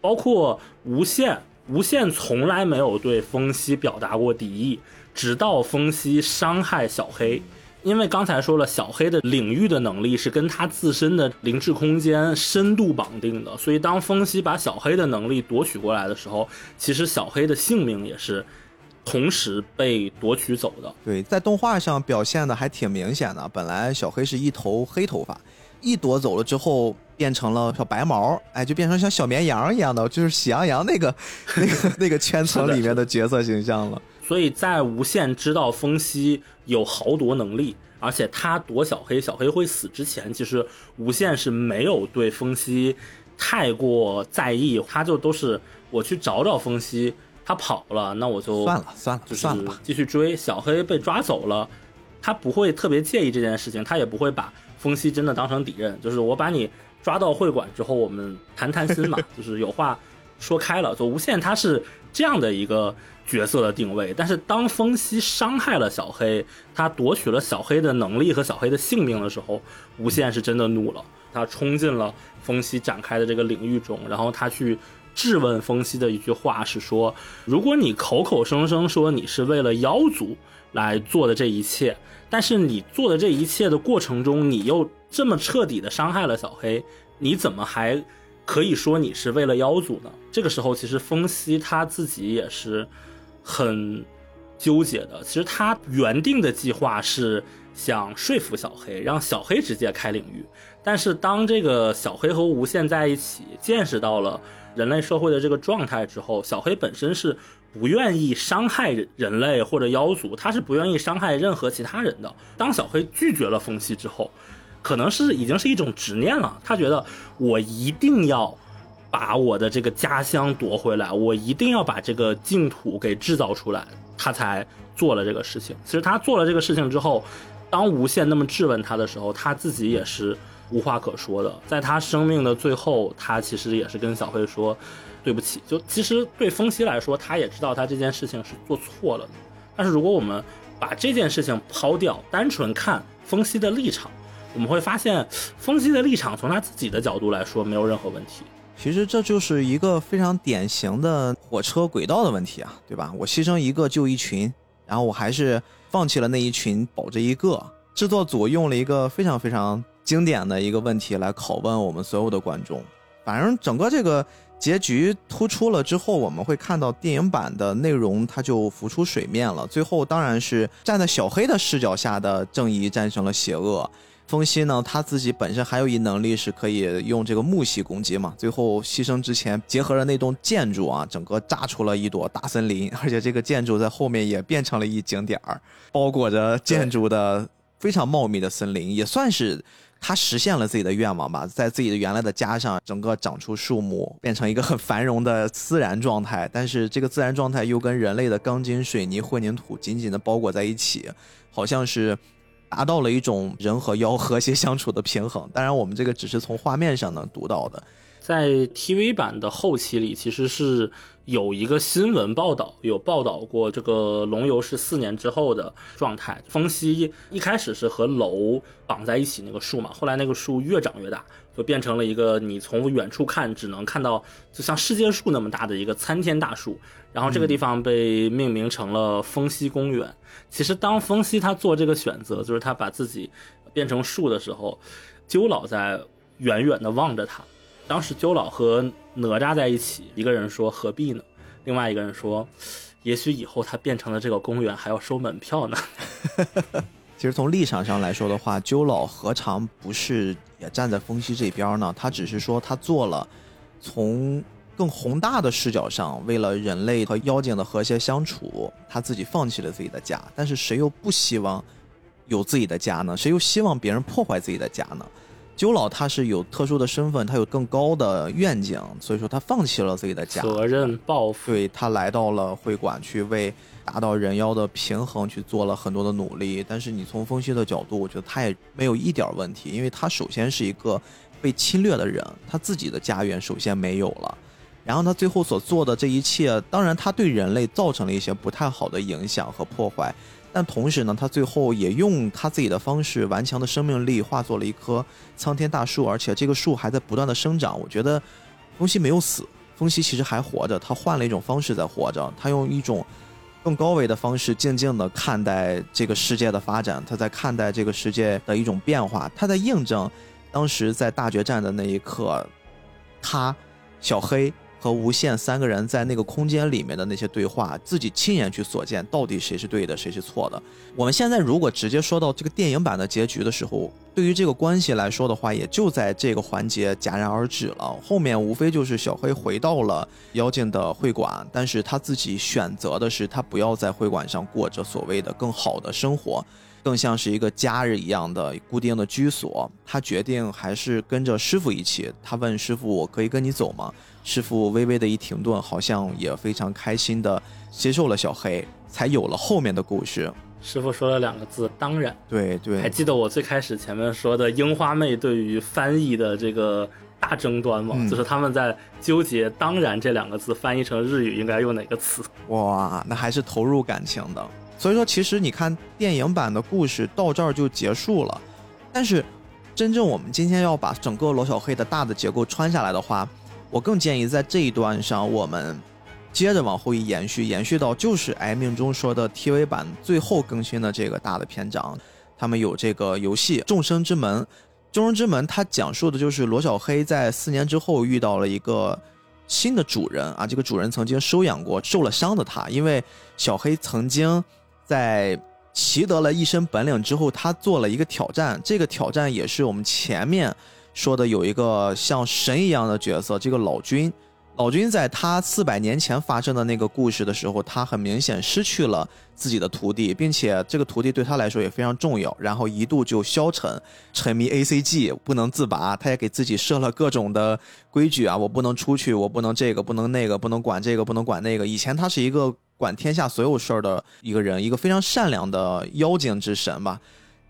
包括无限，无限从来没有对风息表达过敌意，直到风息伤害小黑，因为刚才说了，小黑的领域的能力是跟他自身的灵智空间深度绑定的，所以当风息把小黑的能力夺取过来的时候，其实小黑的性命也是。同时被夺取走的，对，在动画上表现的还挺明显的。本来小黑是一头黑头发，一夺走了之后变成了小白毛，哎，就变成像小绵羊一样的，就是喜羊羊那个那个那个圈层里面的角色形象了。所以在无限知道风息有豪夺能力，而且他夺小黑，小黑会死之前，其实无限是没有对风息太过在意，他就都是我去找找风息。他跑了，那我就算了算了，就算了吧，继续追。小黑被抓走了，他不会特别介意这件事情，他也不会把风息真的当成敌人。就是我把你抓到会馆之后，我们谈谈心嘛，就是有话说开了。就无限他是这样的一个角色的定位，但是当风息伤害了小黑，他夺取了小黑的能力和小黑的性命的时候，无限是真的怒了，他冲进了风息展开的这个领域中，然后他去。质问风息的一句话是说：“如果你口口声声说你是为了妖族来做的这一切，但是你做的这一切的过程中，你又这么彻底的伤害了小黑，你怎么还可以说你是为了妖族呢？”这个时候，其实风息他自己也是很纠结的。其实他原定的计划是想说服小黑，让小黑直接开领域。但是当这个小黑和无限在一起，见识到了人类社会的这个状态之后，小黑本身是不愿意伤害人类或者妖族，他是不愿意伤害任何其他人的。当小黑拒绝了风息之后，可能是已经是一种执念了，他觉得我一定要把我的这个家乡夺回来，我一定要把这个净土给制造出来，他才做了这个事情。其实他做了这个事情之后，当无限那么质问他的时候，他自己也是无话可说的。在他生命的最后，他其实也是跟小黑说对不起。就其实对风息来说，他也知道他这件事情是做错了的。但是如果我们把这件事情抛掉，单纯看风息的立场，我们会发现风息的立场从他自己的角度来说没有任何问题。其实这就是一个非常典型的火车轨道的问题啊，对吧？我牺牲一个救一群，然后我还是放弃了那一群保这一个。制作组用了一个非常非常经典的一个问题来拷问我们所有的观众。反正整个这个结局突出了之后，我们会看到电影版的内容它就浮出水面了。最后当然是站在小黑的视角下的正义战胜了邪恶。风息呢，他自己本身还有一能力是可以用这个木系攻击嘛。最后牺牲之前，结合了那栋建筑啊，整个炸出了一朵大森林，而且这个建筑在后面也变成了一景点儿，包裹着建筑的非常茂密的森林，也算是他实现了自己的愿望吧。在自己的原来的家上，整个长出树木，变成一个很繁荣的自然状态。但是这个自然状态又跟人类的钢筋水泥混凝土紧紧的包裹在一起，好像是。达到了一种人和妖和谐相处的平衡。当然，我们这个只是从画面上能读到的。在 TV 版的后期里，其实是有一个新闻报道，有报道过这个龙游是四年之后的状态。风息一开始是和楼绑在一起那个树嘛，后来那个树越长越大，就变成了一个你从远处看只能看到就像世界树那么大的一个参天大树。然后这个地方被命名成了风息公园。其实当风息他做这个选择，就是他把自己变成树的时候，鸠老在远远的望着他。当时鸠老和哪吒在一起，一个人说何必呢？另外一个人说，也许以后他变成了这个公园还要收门票呢。其实从立场上来说的话，鸠老何尝不是也站在风息这边呢？他只是说他做了从更宏大的视角上，为了人类和妖精的和谐相处，他自己放弃了自己的家。但是谁又不希望有自己的家呢？谁又希望别人破坏自己的家呢？鸠老他是有特殊的身份，他有更高的愿景，所以说他放弃了自己的家，责任报复，对他来到了会馆去为达到人妖的平衡去做了很多的努力。但是你从风息的角度，我觉得他也没有一点问题，因为他首先是一个被侵略的人，他自己的家园首先没有了，然后他最后所做的这一切，当然他对人类造成了一些不太好的影响和破坏。但同时呢，他最后也用他自己的方式，顽强的生命力化作了一棵苍天大树，而且这个树还在不断的生长。我觉得，风息没有死，风息其实还活着，他换了一种方式在活着，他用一种更高维的方式，静静的看待这个世界的发展，他在看待这个世界的一种变化，他在印证当时在大决战的那一刻，他小黑。和无限三个人在那个空间里面的那些对话，自己亲眼去所见，到底谁是对的，谁是错的？我们现在如果直接说到这个电影版的结局的时候，对于这个关系来说的话，也就在这个环节戛然而止了。后面无非就是小黑回到了妖精的会馆，但是他自己选择的是他不要在会馆上过着所谓的更好的生活。更像是一个家人一样的固定的居所，他决定还是跟着师傅一起。他问师傅：“我可以跟你走吗？”师傅微微的一停顿，好像也非常开心的接受了小黑，才有了后面的故事。师傅说了两个字：“当然。”对对，还记得我最开始前面说的樱花妹对于翻译的这个大争端吗？就是他们在纠结“当然”这两个字翻译成日语应该用哪个词。哇，那还是投入感情的。所以说，其实你看电影版的故事到这儿就结束了，但是真正我们今天要把整个罗小黑的大的结构穿下来的话，我更建议在这一段上我们接着往后一延续，延续到就是《挨命中说的 TV 版最后更新的这个大的篇章，他们有这个游戏《众生之门》，《众生之门》它讲述的就是罗小黑在四年之后遇到了一个新的主人啊，这个主人曾经收养过受了伤的他，因为小黑曾经。在习得了一身本领之后，他做了一个挑战。这个挑战也是我们前面说的有一个像神一样的角色，这个老君。老君在他四百年前发生的那个故事的时候，他很明显失去了自己的徒弟，并且这个徒弟对他来说也非常重要。然后一度就消沉，沉迷 A C G 不能自拔。他也给自己设了各种的规矩啊，我不能出去，我不能这个，不能那个，不能管这个，不能管那个。以前他是一个管天下所有事儿的一个人，一个非常善良的妖精之神吧。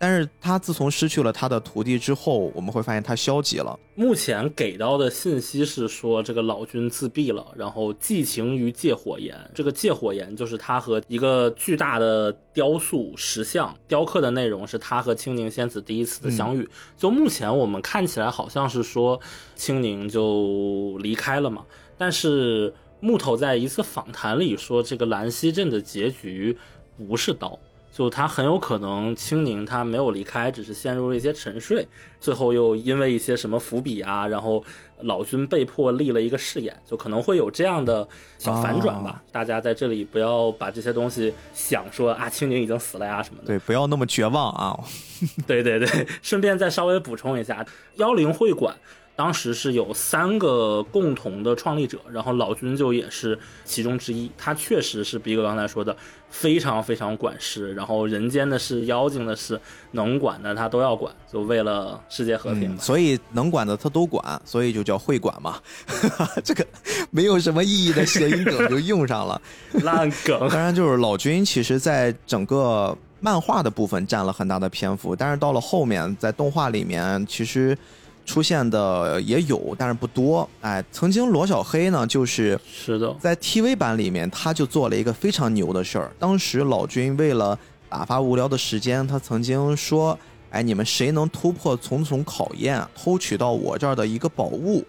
但是他自从失去了他的徒弟之后，我们会发现他消极了。目前给到的信息是说，这个老君自闭了，然后寄情于借火岩。这个借火岩就是他和一个巨大的雕塑石像雕刻的内容，是他和青宁仙子第一次的相遇。就目前我们看起来好像是说青宁就离开了嘛，但是木头在一次访谈里说，这个兰溪镇的结局不是刀。就他很有可能青宁他没有离开，只是陷入了一些沉睡，最后又因为一些什么伏笔啊，然后老君被迫立了一个誓言，就可能会有这样的小反转吧。大家在这里不要把这些东西想说啊，青宁已经死了呀什么的。对，不要那么绝望啊。对对对，顺便再稍微补充一下，妖灵会馆。当时是有三个共同的创立者，然后老君就也是其中之一。他确实是逼哥刚才说的非常非常管事，然后人间的事、妖精的事，能管的他都要管，就为了世界和平。所以能管的他都管，所以就叫会管嘛。这个没有什么意义的谐音梗就用上了，烂梗。当然，就是老君其实在整个漫画的部分占了很大的篇幅，但是到了后面在动画里面其实。出现的也有，但是不多。哎，曾经罗小黑呢，就是是的，在 TV 版里面，他就做了一个非常牛的事儿。当时老君为了打发无聊的时间，他曾经说：“哎，你们谁能突破重重考验，偷取到我这儿的一个宝物，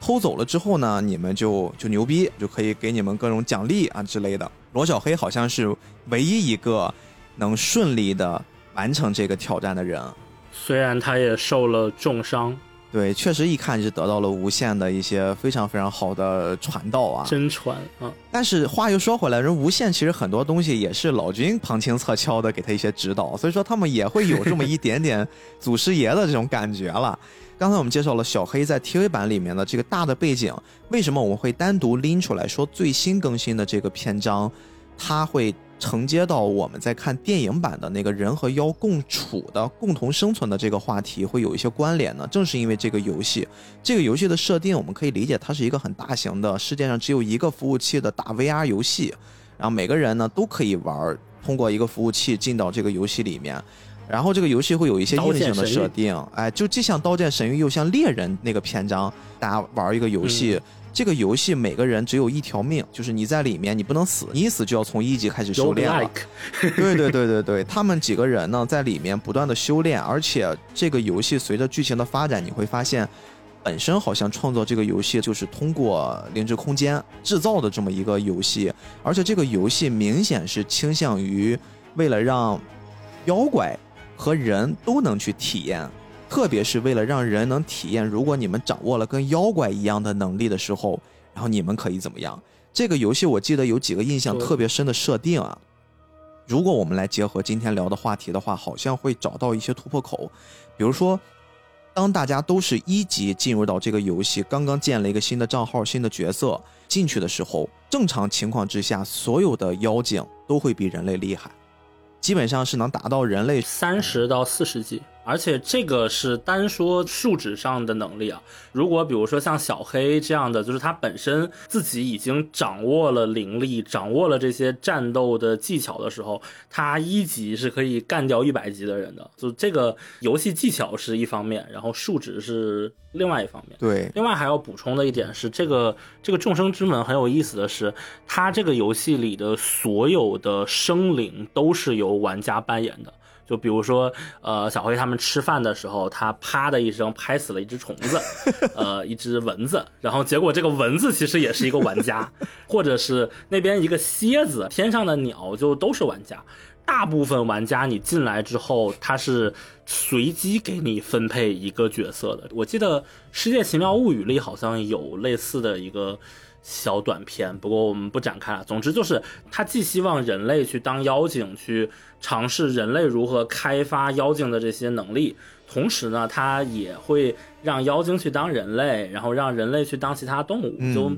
偷走了之后呢，你们就就牛逼，就可以给你们各种奖励啊之类的。”罗小黑好像是唯一一个能顺利的完成这个挑战的人，虽然他也受了重伤。对，确实一看就得到了无限的一些非常非常好的传道啊，真传啊！但是话又说回来，人无限其实很多东西也是老君旁听侧敲的给他一些指导，所以说他们也会有这么一点点 祖师爷的这种感觉了。刚才我们介绍了小黑在 TV 版里面的这个大的背景，为什么我们会单独拎出来说最新更新的这个篇章，它会？承接到我们在看电影版的那个人和妖共处的共同生存的这个话题，会有一些关联呢。正是因为这个游戏，这个游戏的设定，我们可以理解它是一个很大型的世界上只有一个服务器的大 VR 游戏，然后每个人呢都可以玩，通过一个服务器进到这个游戏里面，然后这个游戏会有一些硬性的设定，哎，就既像《刀剑神域》又像《猎人》那个篇章，大家玩一个游戏。这个游戏每个人只有一条命，就是你在里面你不能死，你一死就要从一级开始修炼了。对对对对对，他们几个人呢在里面不断的修炼，而且这个游戏随着剧情的发展，你会发现，本身好像创造这个游戏就是通过灵智空间制造的这么一个游戏，而且这个游戏明显是倾向于为了让妖怪和人都能去体验。特别是为了让人能体验，如果你们掌握了跟妖怪一样的能力的时候，然后你们可以怎么样？这个游戏我记得有几个印象特别深的设定啊。如果我们来结合今天聊的话题的话，好像会找到一些突破口。比如说，当大家都是一级进入到这个游戏，刚刚建了一个新的账号、新的角色进去的时候，正常情况之下，所有的妖精都会比人类厉害，基本上是能达到人类三十到四十级。而且这个是单说数值上的能力啊。如果比如说像小黑这样的，就是他本身自己已经掌握了灵力，掌握了这些战斗的技巧的时候，他一级是可以干掉一百级的人的。就这个游戏技巧是一方面，然后数值是另外一方面。对，另外还要补充的一点是，这个这个众生之门很有意思的是，它这个游戏里的所有的生灵都是由玩家扮演的。就比如说，呃，小黑他们吃饭的时候，他啪的一声拍死了一只虫子，呃，一只蚊子，然后结果这个蚊子其实也是一个玩家，或者是那边一个蝎子，天上的鸟就都是玩家。大部分玩家你进来之后，他是随机给你分配一个角色的。我记得《世界奇妙物语》里好像有类似的一个。小短片，不过我们不展开了。总之就是，他既希望人类去当妖精，去尝试人类如何开发妖精的这些能力，同时呢，他也会让妖精去当人类，然后让人类去当其他动物，嗯。就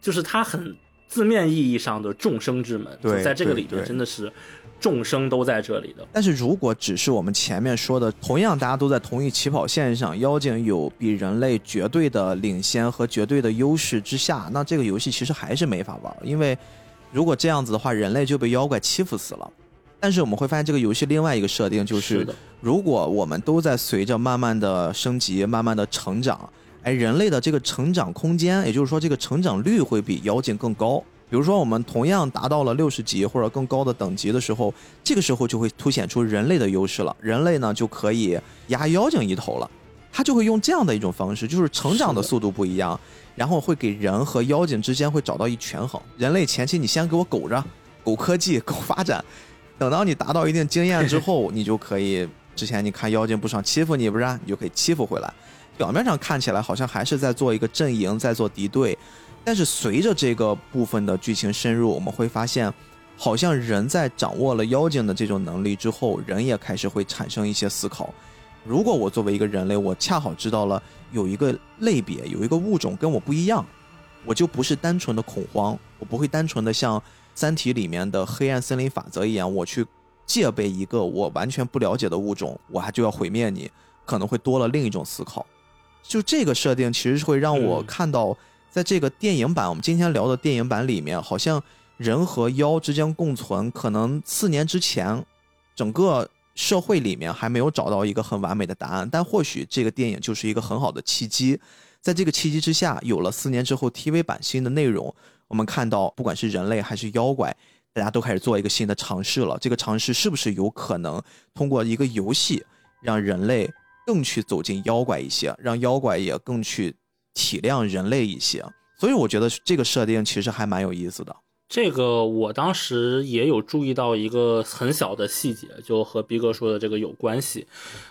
就是他很字面意义上的众生之门，在这个里面真的是众生都在这里的。但是如果只是我们前面说的，同样大家都在同一起跑线上，妖精有比人类绝对的领先和绝对的优势之下，那这个游戏其实还是没法玩，因为如果这样子的话，人类就被妖怪欺负死了。但是我们会发现，这个游戏另外一个设定就是，是，如果我们都在随着慢慢的升级、慢慢的成长，哎，人类的这个成长空间，也就是说这个成长率会比妖精更高。比如说，我们同样达到了六十级或者更高的等级的时候，这个时候就会凸显出人类的优势了。人类呢就可以压妖精一头了，他就会用这样的一种方式，就是成长的速度不一样，然后会给人和妖精之间会找到一权衡。人类前期你先给我苟着，苟科技、苟发展，等到你达到一定经验之后，你就可以。之前你看妖精不想欺负你，不是、你就可以欺负回来。表面上看起来好像还是在做一个阵营，在做敌对，但是随着这个部分的剧情深入，我们会发现，好像人在掌握了妖精的这种能力之后，人也开始会产生一些思考。如果我作为一个人类，我恰好知道了有一个类别，有一个物种跟我不一样，我就不是单纯的恐慌，我不会单纯的像《三体》里面的黑暗森林法则一样，我去戒备一个我完全不了解的物种，我还就要毁灭你，可能会多了另一种思考。就这个设定，其实是会让我嗯看到，在这个电影版，我们今天聊的电影版里面，好像人和妖之间共存，可能四年之前，整个社会里面还没有找到一个很完美的答案，但或许这个电影就是一个很好的契机。在这个契机之下，有了四年之后 TV 版新的内容，我们看到不管是人类还是妖怪，大家都开始做一个新的尝试了。这个尝试是不是有可能通过一个游戏，让人类更去走进妖怪一些，让妖怪也更去体谅人类一些？所以我觉得这个设定其实还蛮有意思的。这个我当时也有注意到一个很小的细节，就和逼哥说的这个有关系。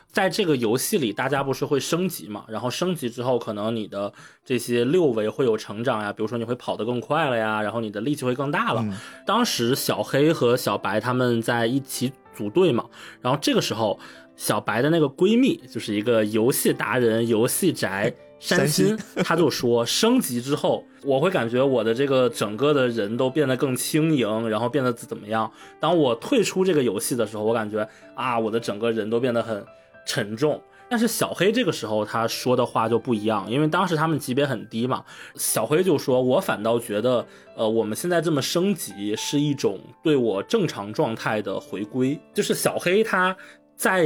在这个游戏里，大家不是会升级嘛？然后升级之后，可能你的这些六维会有成长呀，比如说你会跑得更快了呀，然后你的力气会更大了。嗯当时小黑和小白他们在一起组队嘛，然后这个时候，小白的那个闺蜜就是一个游戏达人、游戏宅 山山心，她就说升级之后，我会感觉我的这个整个的人都变得更轻盈，然后变得怎么样？当我退出这个游戏的时候，我感觉啊，我的整个人都变得很沉重。但是小黑这个时候他说的话就不一样，因为当时他们级别很低嘛。小黑就说：“我反倒觉得，呃，我们现在这么升级是一种对我正常状态的回归。就是小黑他在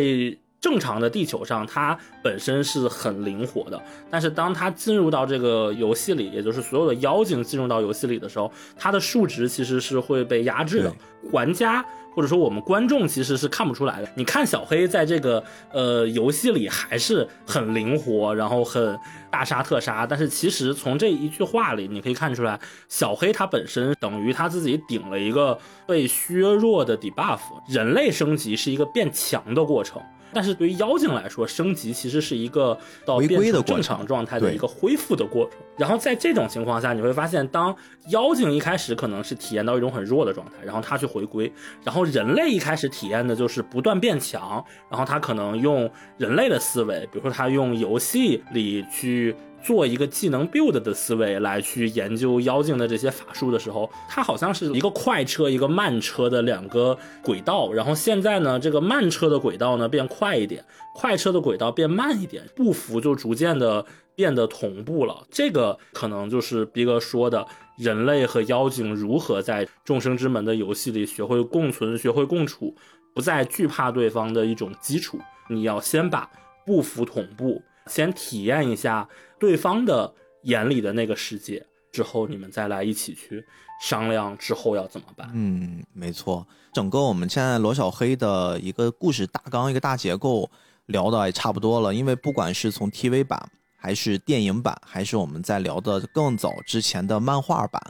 正常的地球上，它本身是很灵活的，但是当它进入到这个游戏里，也就是所有的妖精进入到游戏里的时候，它的数值其实是会被压制的。玩家或者说我们观众其实是看不出来的。你看小黑在这个呃游戏里还是很灵活，然后很大杀特杀，但是其实从这一句话里，你可以看出来，小黑他本身等于他自己顶了一个被削弱的 debuff。人类升级是一个变强的过程。但是对于妖精来说，升级其实是一个到回变成正常状态的一个恢复的过程。然后在这种情况下，你会发现，当妖精一开始可能是体验到一种很弱的状态，然后他去回归，然后人类一开始体验的就是不断变强，然后他可能用人类的思维，比如说他用游戏里去。做一个技能 build 的思维来去研究妖精的这些法术的时候，它好像是一个快车一个慢车的两个轨道，然后现在呢，这个慢车的轨道呢变快一点，快车的轨道变慢一点，步幅就逐渐的变得同步了。这个可能就是逼哥说的，人类和妖精如何在众生之门的游戏里学会共存、学会共处，不再惧怕对方的一种基础。你要先把步幅同步，先体验一下对方的眼里的那个世界，之后你们再来一起去商量之后要怎么办。嗯，没错，整个我们现在罗小黑的一个故事大纲、一个大结构聊的也差不多了。因为不管是从 TV 版，还是电影版，还是我们在聊的更早之前的漫画版，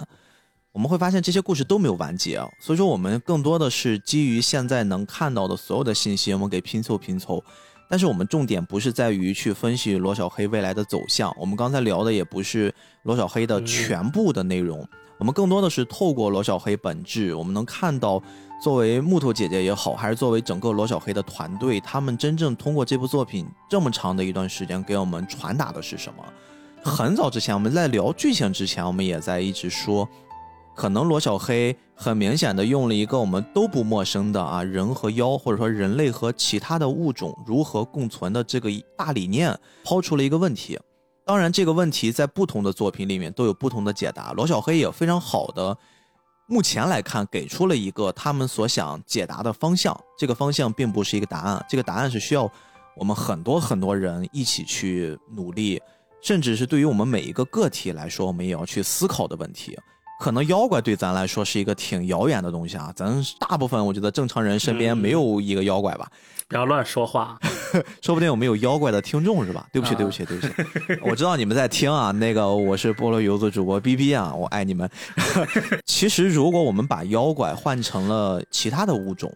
我们会发现这些故事都没有完结。所以说，我们更多的是基于现在能看到的所有的信息，我们给拼凑拼凑。但是我们重点不是在于去分析罗小黑未来的走向，我们刚才聊的也不是罗小黑的全部的内容，我们更多的是透过罗小黑本质，我们能看到，作为木头姐姐也好，还是作为整个罗小黑的团队，他们真正通过这部作品这么长的一段时间给我们传达的是什么？很早之前我们在聊剧情之前，我们也在一直说。可能罗小黑很明显的用了一个我们都不陌生的啊人和妖，或者说人类和其他的物种如何共存的这个大理念，抛出了一个问题。当然，这个问题在不同的作品里面都有不同的解答。罗小黑也非常好的，目前来看给出了一个他们所想解答的方向。这个方向并不是一个答案，这个答案是需要我们很多很多人一起去努力，甚至是对于我们每一个个体来说，我们也要去思考的问题。可能妖怪对咱来说是一个挺遥远的东西啊，咱大部分我觉得正常人身边没有一个妖怪吧？不要乱说话，说不定我们有妖怪的听众是吧？对不起，对不起，对不起，我知道你们在听啊。那个我是菠萝油子主播 B B 啊，我爱你们。其实如果我们把妖怪换成了其他的物种，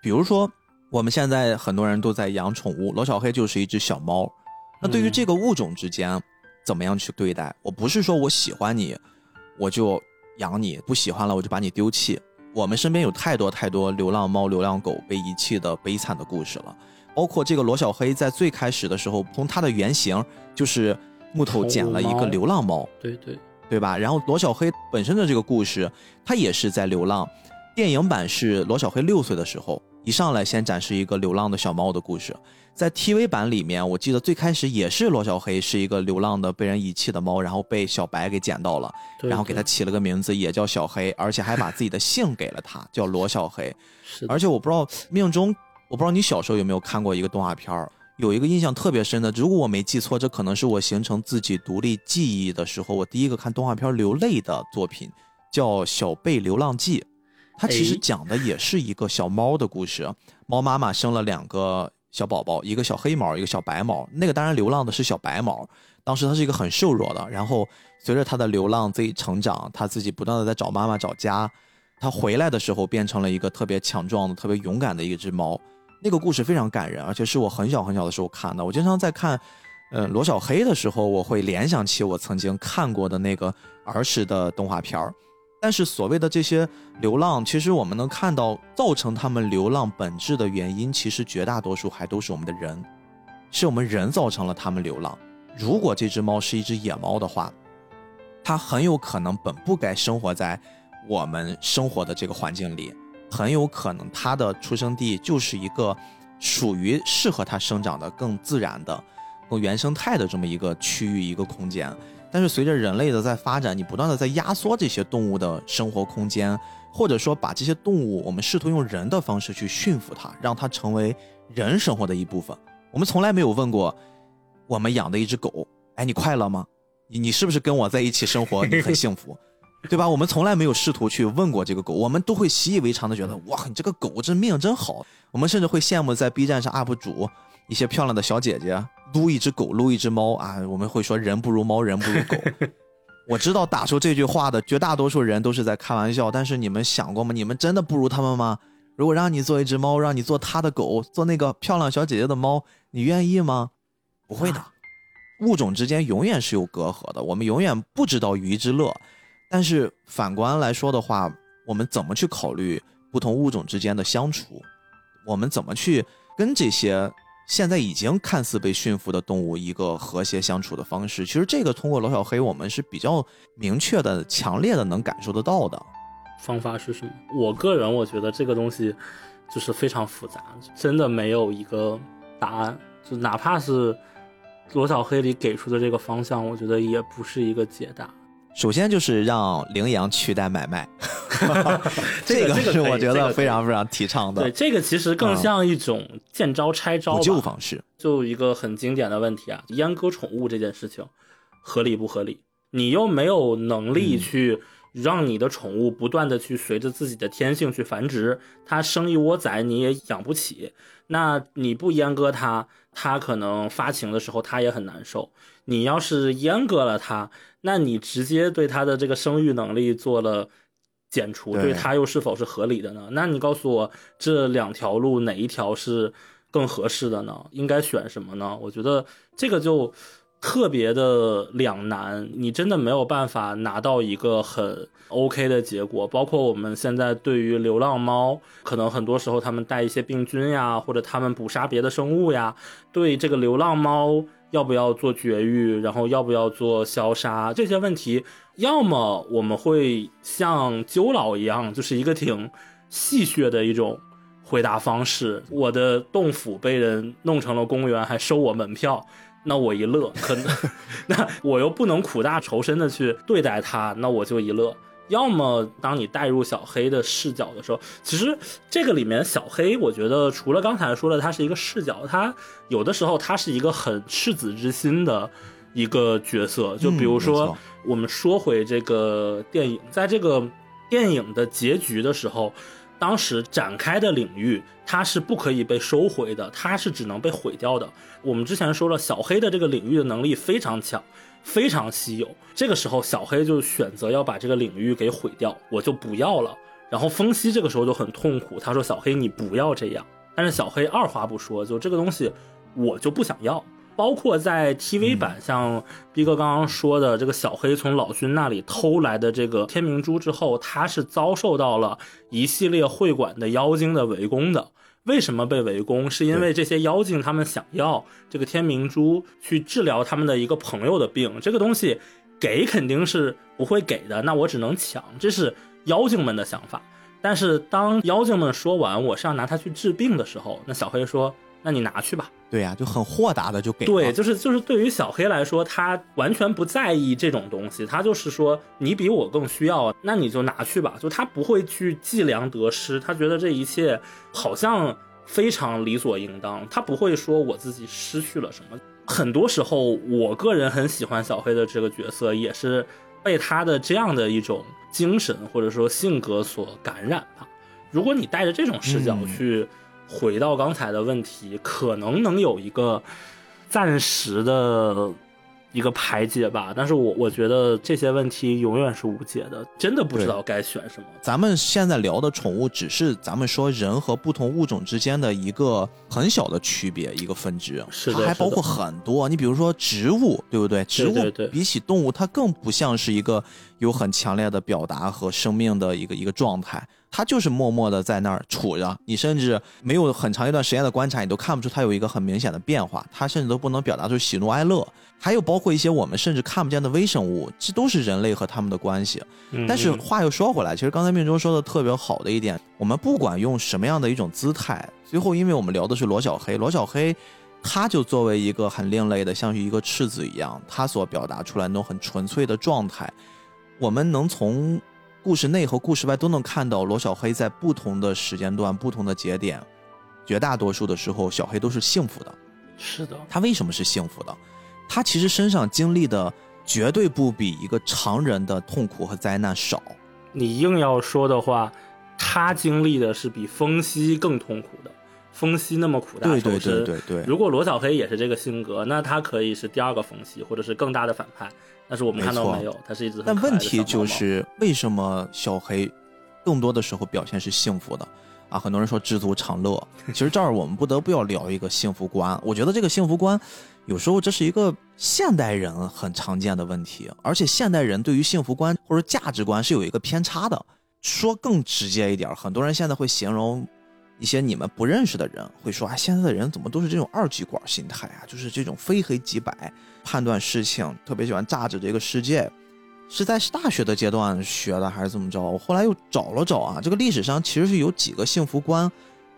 比如说我们现在很多人都在养宠物，罗小黑就是一只小猫。那对于这个物种之间怎么样去对待？我不是说我喜欢你，我就。养你不喜欢了，我就把你丢弃。我们身边有太多太多流浪猫、流浪狗被遗弃的悲惨的故事了，包括这个罗小黑在最开始的时候，从它的原型就是木头捡了一个流浪猫，对对对吧？然后罗小黑本身的这个故事，它也是在流浪。电影版是罗小黑六岁的时候，一上来先展示一个流浪的小猫的故事。在 TV 版里面，我记得最开始也是罗小黑是一个流浪的被人遗弃的猫，然后被小白给捡到了，然后给他起了个名字，也叫小黑，而且还把自己的姓给了他，叫罗小黑。是，而且我不知道命中，我不知道你小时候有没有看过一个动画片儿，有一个印象特别深的，如果我没记错，这可能是我形成自己独立记忆的时候，我第一个看动画片流泪的作品，叫《小贝流浪记》，它其实讲的也是一个小猫的故事，猫妈妈生了两个。小宝宝，一个小黑毛，一个小白毛。那个当然流浪的是小白毛。当时它是一个很瘦弱的，然后随着它的流浪自己成长，它自己不断的在找妈妈找家。他回来的时候变成了一个特别强壮的、特别勇敢的一只猫。那个故事非常感人，而且是我很小很小的时候看的。我经常在看，呃，罗小黑的时候，我会联想起我曾经看过的那个儿时的动画片儿。但是所谓的这些流浪，其实我们能看到，造成他们流浪本质的原因，其实绝大多数还都是我们的人，是我们人造成了他们流浪。如果这只猫是一只野猫的话，它很有可能本不该生活在我们生活的这个环境里，很有可能它的出生地就是一个属于适合它生长的更自然的、更原生态的这么一个区域、一个空间。但是随着人类的在发展，你不断的在压缩这些动物的生活空间，或者说把这些动物，我们试图用人的方式去驯服它，让它成为人生活的一部分。我们从来没有问过我们养的一只狗，哎，你快乐吗？你你是不是跟我在一起生活你很幸福，对吧？我们从来没有试图去问过这个狗，我们都会习以为常的觉得，哇，你这个狗这命真好。我们甚至会羡慕在 B 站上 UP 主一些漂亮的小姐姐。撸一只狗，撸一只猫啊！我们会说人不如猫，人不如狗。我知道打出这句话的绝大多数人都是在开玩笑，但是你们想过吗？你们真的不如他们吗？如果让你做一只猫，让你做他的狗，做那个漂亮小姐姐的猫，你愿意吗？不会的。物种之间永远是有隔阂的，我们永远不知道鱼之乐。但是反观来说的话，我们怎么去考虑不同物种之间的相处？我们怎么去跟这些？现在已经看似被驯服的动物，一个和谐相处的方式，其实这个通过罗小黑，我们是比较明确的、强烈的能感受得到的。方法是什么？我个人我觉得这个东西就是非常复杂，真的没有一个答案。就哪怕是罗小黑里给出的这个方向，我觉得也不是一个解答。首先就是让羚羊取代买卖，这个是我觉得非常非常提倡的。对，这个其实更像一种见招拆招补救方式。就一个很经典的问题啊，阉割宠物这件事情合理不合理？你又没有能力去让你的宠物不断的去随着自己的天性去繁殖，它生一窝崽你也养不起，那你不阉割它，它可能发情的时候它也很难受。你要是阉割了它。那你直接对它的这个生育能力做了减除，对它又是否是合理的呢？那你告诉我，这两条路哪一条是更合适的呢？应该选什么呢？我觉得这个就特别的两难，你真的没有办法拿到一个很 OK 的结果。包括我们现在对于流浪猫，可能很多时候他们带一些病菌呀，或者他们捕杀别的生物呀，对这个流浪猫要不要做绝育，然后要不要做消杀这些问题，要么我们会像鸠老一样，就是一个挺戏谑的一种。回答方式，我的洞府被人弄成了公园，还收我门票，那我一乐，可能 那我又不能苦大仇深的去对待他，那我就一乐。要么当你带入小黑的视角的时候，其实这个里面小黑，我觉得除了刚才说的他是一个视角，他有的时候他是一个很赤子之心的一个角色。就比如说，我们说回这个电影，在这个电影的结局的时候。当时展开的领域，它是不可以被收回的，它是只能被毁掉的。我们之前说了，小黑的这个领域的能力非常强，非常稀有。这个时候，小黑就选择要把这个领域给毁掉，我就不要了。然后风息这个时候就很痛苦，他说：“小黑，你不要这样。”但是小黑二话不说，就这个东西，我就不想要。包括在 TV 版，像逼哥刚刚说的，这个小黑从老君那里偷来的这个天明珠之后，他是遭受到了一系列会馆的妖精的围攻的。为什么被围攻？是因为这些妖精他们想要这个天明珠去治疗他们的一个朋友的病，这个东西给肯定是不会给的，那我只能抢，这是妖精们的想法。但是当妖精们说完我是要拿它去治病的时候，那小黑说。那你拿去吧。对呀，就很豁达的就给。对，就是就是对于小黑来说，他完全不在意这种东西，他就是说你比我更需要，那你就拿去吧。就他不会去计量得失，他觉得这一切好像非常理所应当，他不会说我自己失去了什么。很多时候，我个人很喜欢小黑的这个角色，也是被他的这样的一种精神或者说性格所感染吧。如果你带着这种视角去。回到刚才的问题，可能能有一个暂时的一个排解吧，但是我我觉得这些问题永远是无解的，真的不知道该选什么。咱们现在聊的宠物，只是咱们说人和不同物种之间的一个很小的区别，一个分支，是它还包括很多。你比如说植物，对不对？植物比起动物，它更不像是一个有很强烈的表达和生命的一个一个状态。它就是默默的在那儿杵着，你甚至没有很长一段时间的观察，你都看不出他有一个很明显的变化。他甚至都不能表达出喜怒哀乐。还有包括一些我们甚至看不见的微生物，这都是人类和他们的关系。但是话又说回来，其实刚才命中说的特别好的一点，我们不管用什么样的一种姿态，最后因为我们聊的是罗小黑，罗小黑，他就作为一个很另类的，像是一个赤子一样，他所表达出来那种很纯粹的状态，我们能从。故事内和故事外都能看到罗小黑在不同的时间段、不同的节点，绝大多数的时候，小黑都是幸福的。是的，他为什么是幸福的？他其实身上经历的绝对不比一个常人的痛苦和灾难少。你硬要说的话，他经历的是比风息更痛苦的。风息那么苦大仇深，对对对对对。如果罗小黑也是这个性格，那他可以是第二个风息，或者是更大的反派。但是我们看到没有，他是一只。但问题就是为什么小黑更多的时候表现是幸福的啊？很多人说知足常乐，其实这儿我们不得不要聊一个幸福观。我觉得这个幸福观有时候这是一个现代人很常见的问题，而且现代人对于幸福观或者价值观是有一个偏差的。说更直接一点，很多人现在会形容。一些你们不认识的人会说：“啊，现在的人怎么都是这种二极管心态啊？就是这种非黑即白判断事情，特别喜欢炸着这个世界。是在大学的阶段学的，还是怎么着？我后来又找了找啊，这个历史上其实是有几个幸福观，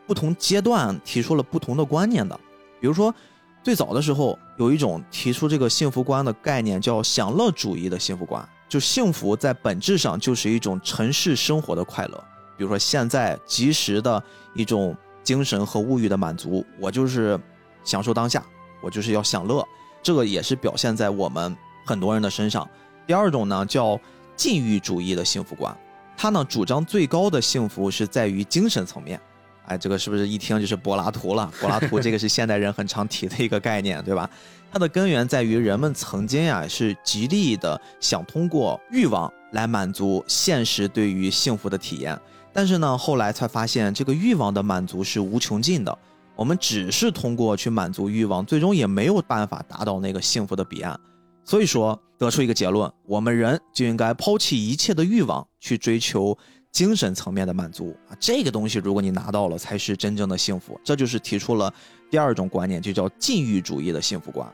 不同阶段提出了不同的观念的。比如说，最早的时候有一种提出这个幸福观的概念，叫享乐主义的幸福观，就幸福在本质上就是一种城市生活的快乐。”比如说，现在及时的一种精神和物欲的满足，我就是享受当下，我就是要享乐，这个也是表现在我们很多人的身上。第二种呢，叫禁欲主义的幸福观，它呢主张最高的幸福是在于精神层面。哎，这个是不是一听就是柏拉图了？柏拉图这个是现代人很常提的一个概念，对吧？它的根源在于人们曾经啊是极力的想通过欲望来满足现实对于幸福的体验。但是呢，后来才发现这个欲望的满足是无穷尽的。我们只是通过去满足欲望，最终也没有办法达到那个幸福的彼岸。所以说，得出一个结论：我们人就应该抛弃一切的欲望，去追求精神层面的满足啊！这个东西，如果你拿到了，才是真正的幸福。这就是提出了第二种观念，就叫禁欲主义的幸福观。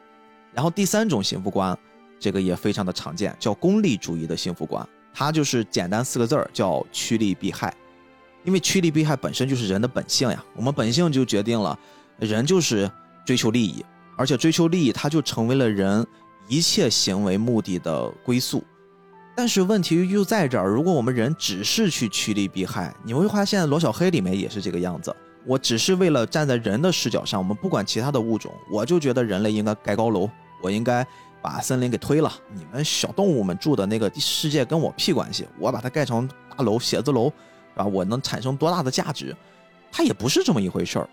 然后第三种幸福观，这个也非常的常见，叫功利主义的幸福观。它就是简单四个字儿，叫趋利避害。因为趋利避害本身就是人的本性呀，我们本性就决定了，人就是追求利益，而且追求利益，它就成为了人一切行为目的的归宿。但是问题就在这儿，如果我们人只是去趋利避害，你会发现罗小黑里面也是这个样子。我只是为了站在人的视角上，我们不管其他的物种，我就觉得人类应该盖高楼，我应该把森林给推了。你们小动物们住的那个世界跟我屁关系，我把它盖成大楼、写字楼。啊，我能产生多大的价值？它也不是这么一回事儿，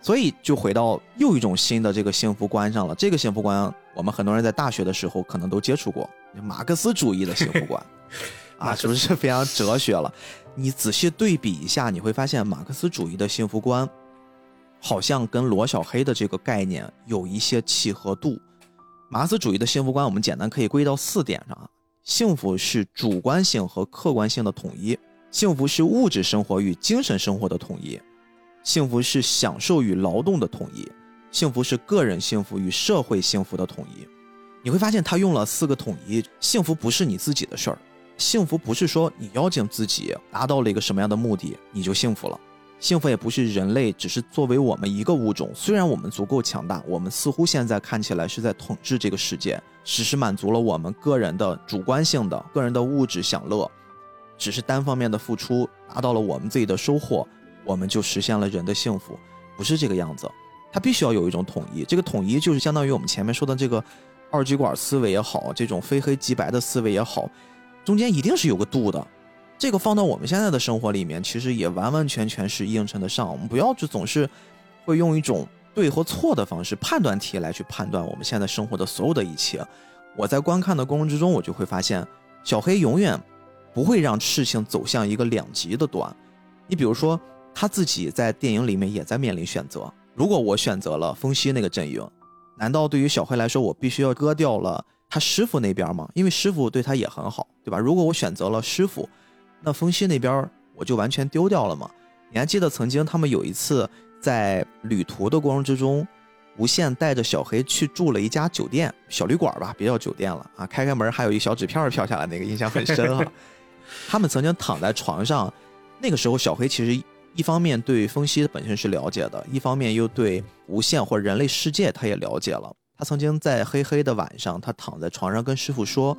所以就回到又一种新的这个幸福观上了。这个幸福观，我们很多人在大学的时候可能都接触过，马克思主义的幸福观，啊，是不是非常哲学了？你仔细对比一下，你会发现马克思主义的幸福观，好像跟罗小黑的这个概念有一些契合度。马克思主义的幸福观，我们简单可以归到四点上啊：幸福是主观性和客观性的统一。幸福是物质生活与精神生活的统一，幸福是享受与劳动的统一，幸福是个人幸福与社会幸福的统一。你会发现他用了四个统一。幸福不是你自己的事儿，幸福不是说你邀请自己达到了一个什么样的目的你就幸福了，幸福也不是人类只是作为我们一个物种，虽然我们足够强大，我们似乎现在看起来是在统治这个世界，只是满足了我们个人的主观性的个人的物质享乐。只是单方面的付出达到了我们自己的收获，我们就实现了人的幸福，不是这个样子。它必须要有一种统一，这个统一就是相当于我们前面说的这个二极管思维也好，这种非黑即白的思维也好，中间一定是有个度的。这个放到我们现在的生活里面，其实也完完全全是映衬得上。我们不要就总是会用一种对和错的方式判断题来去判断我们现在生活的所有的一切。我在观看的过程之中，我就会发现小黑永远。不会让事情走向一个两极的端。你比如说，他自己在电影里面也在面临选择。如果我选择了风息那个阵营，难道对于小黑来说，我必须要割掉了他师傅那边吗？因为师傅对他也很好，对吧？如果我选择了师傅，那风息那边我就完全丢掉了吗？你还记得曾经他们有一次在旅途的过程之中，无限带着小黑去住了一家酒店小旅馆吧，别叫酒店了啊！开开门还有一小纸片飘下来，那个印象很深哈。他们曾经躺在床上，那个时候小黑其实一方面对风息本身是了解的，一方面又对无限或人类世界他也了解了。他曾经在黑黑的晚上，他躺在床上跟师傅说：“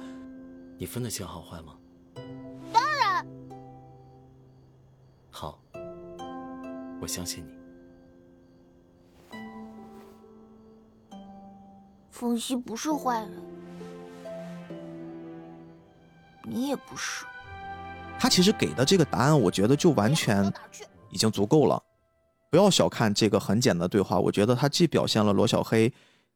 你分得清好坏吗？”当然。好，我相信你。风息不是坏人，你也不是。他其实给的这个答案，我觉得就完全已经足够了。不要小看这个很简单的对话，我觉得它既表现了罗小黑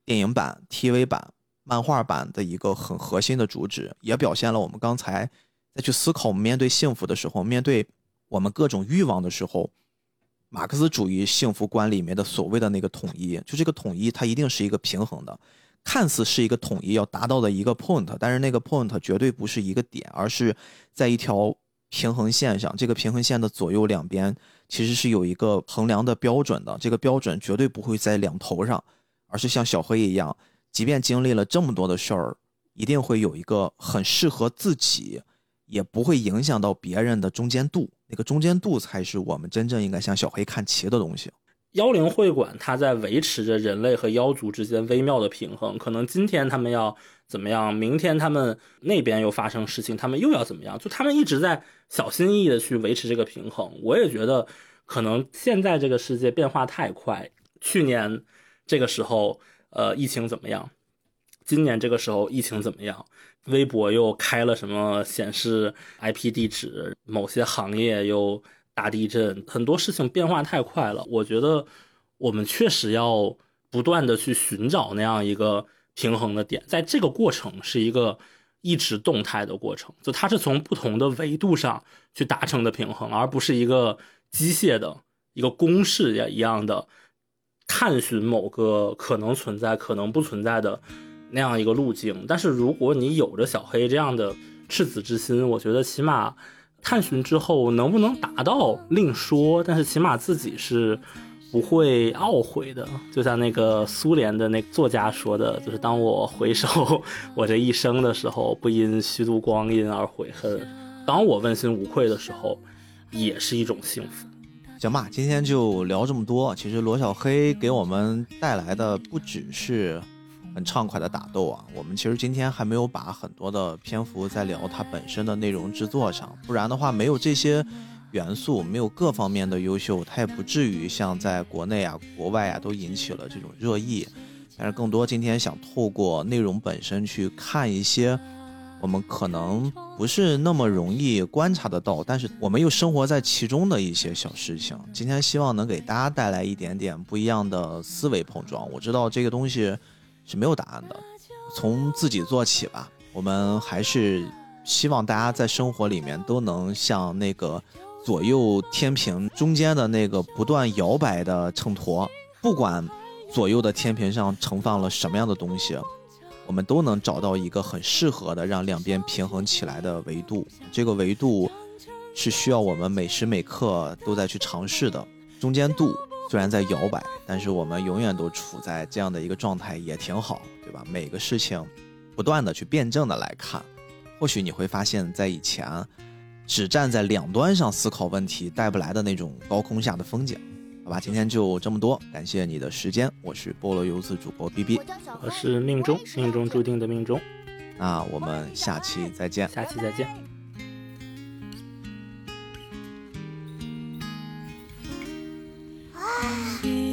电影版、TV 版、漫画版的一个很核心的主旨，也表现了我们刚才在去思考我们面对幸福的时候，面对我们各种欲望的时候，马克思主义幸福观里面的所谓的那个统一。就这个统一，它一定是一个平衡的，看似是一个统一要达到的一个 point，但是那个 point 绝对不是一个点，而是在一条。平衡线上，这个平衡线的左右两边其实是有一个衡量的标准的。这个标准绝对不会在两头上，而是像小黑一样，即便经历了这么多的事儿，一定会有一个很适合自己，也不会影响到别人的中间度。那个中间度才是我们真正应该向小黑看齐的东西。妖灵会馆，它在维持着人类和妖族之间微妙的平衡。可能今天他们要怎么样，明天他们那边又发生事情，他们又要怎么样？就他们一直在小心翼翼的去维持这个平衡。我也觉得，可能现在这个世界变化太快。去年这个时候，呃，疫情怎么样？今年这个时候疫情怎么样？微博又开了什么显示 IP 地址？某些行业又。大地震，很多事情变化太快了。我觉得我们确实要不断的去寻找那样一个平衡的点，在这个过程是一个一直动态的过程，就它是从不同的维度上去达成的平衡，而不是一个机械的一个公式也一样的探寻某个可能存在、可能不存在的那样一个路径。但是如果你有着小黑这样的赤子之心，我觉得起码探寻之后能不能达到另说，但是起码自己是不会懊悔的。就像那个苏联的那作家说的，就是当我回首 我这一生的时候，不因虚度光阴而悔恨；当我问心无愧的时候，也是一种幸福。行吧，今天就聊这么多。其实罗小黑给我们带来的不只是很畅快的打斗啊，我们其实今天还没有把很多的篇幅在聊它本身的内容制作上，不然的话，没有这些元素，没有各方面的优秀，它也不至于像在国内啊、国外啊都引起了这种热议。但是更多今天想透过内容本身去看一些。我们可能不是那么容易观察得到，但是我们又生活在其中的一些小事情。今天希望能给大家带来一点点不一样的思维碰撞。我知道这个东西是没有答案的，从自己做起吧。我们还是希望大家在生活里面都能像那个左右天平中间的那个不断摇摆的秤砣，不管左右的天平上盛放了什么样的东西。我们都能找到一个很适合的让两边平衡起来的维度，这个维度是需要我们每时每刻都在去尝试的。中间度虽然在摇摆，但是我们永远都处在这样的一个状态，也挺好，对吧？每个事情不断的去辩证的来看，或许你会发现，在以前只站在两端上思考问题带不来的那种高空下的风景。好吧，今天就这么多，感谢你的时间，我是菠萝游子主播 B B，我是命中命中注定的命中，那我们下期再见，下期再见。You.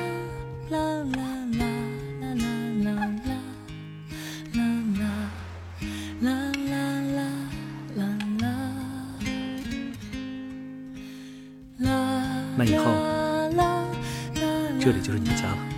这里就是你的家了。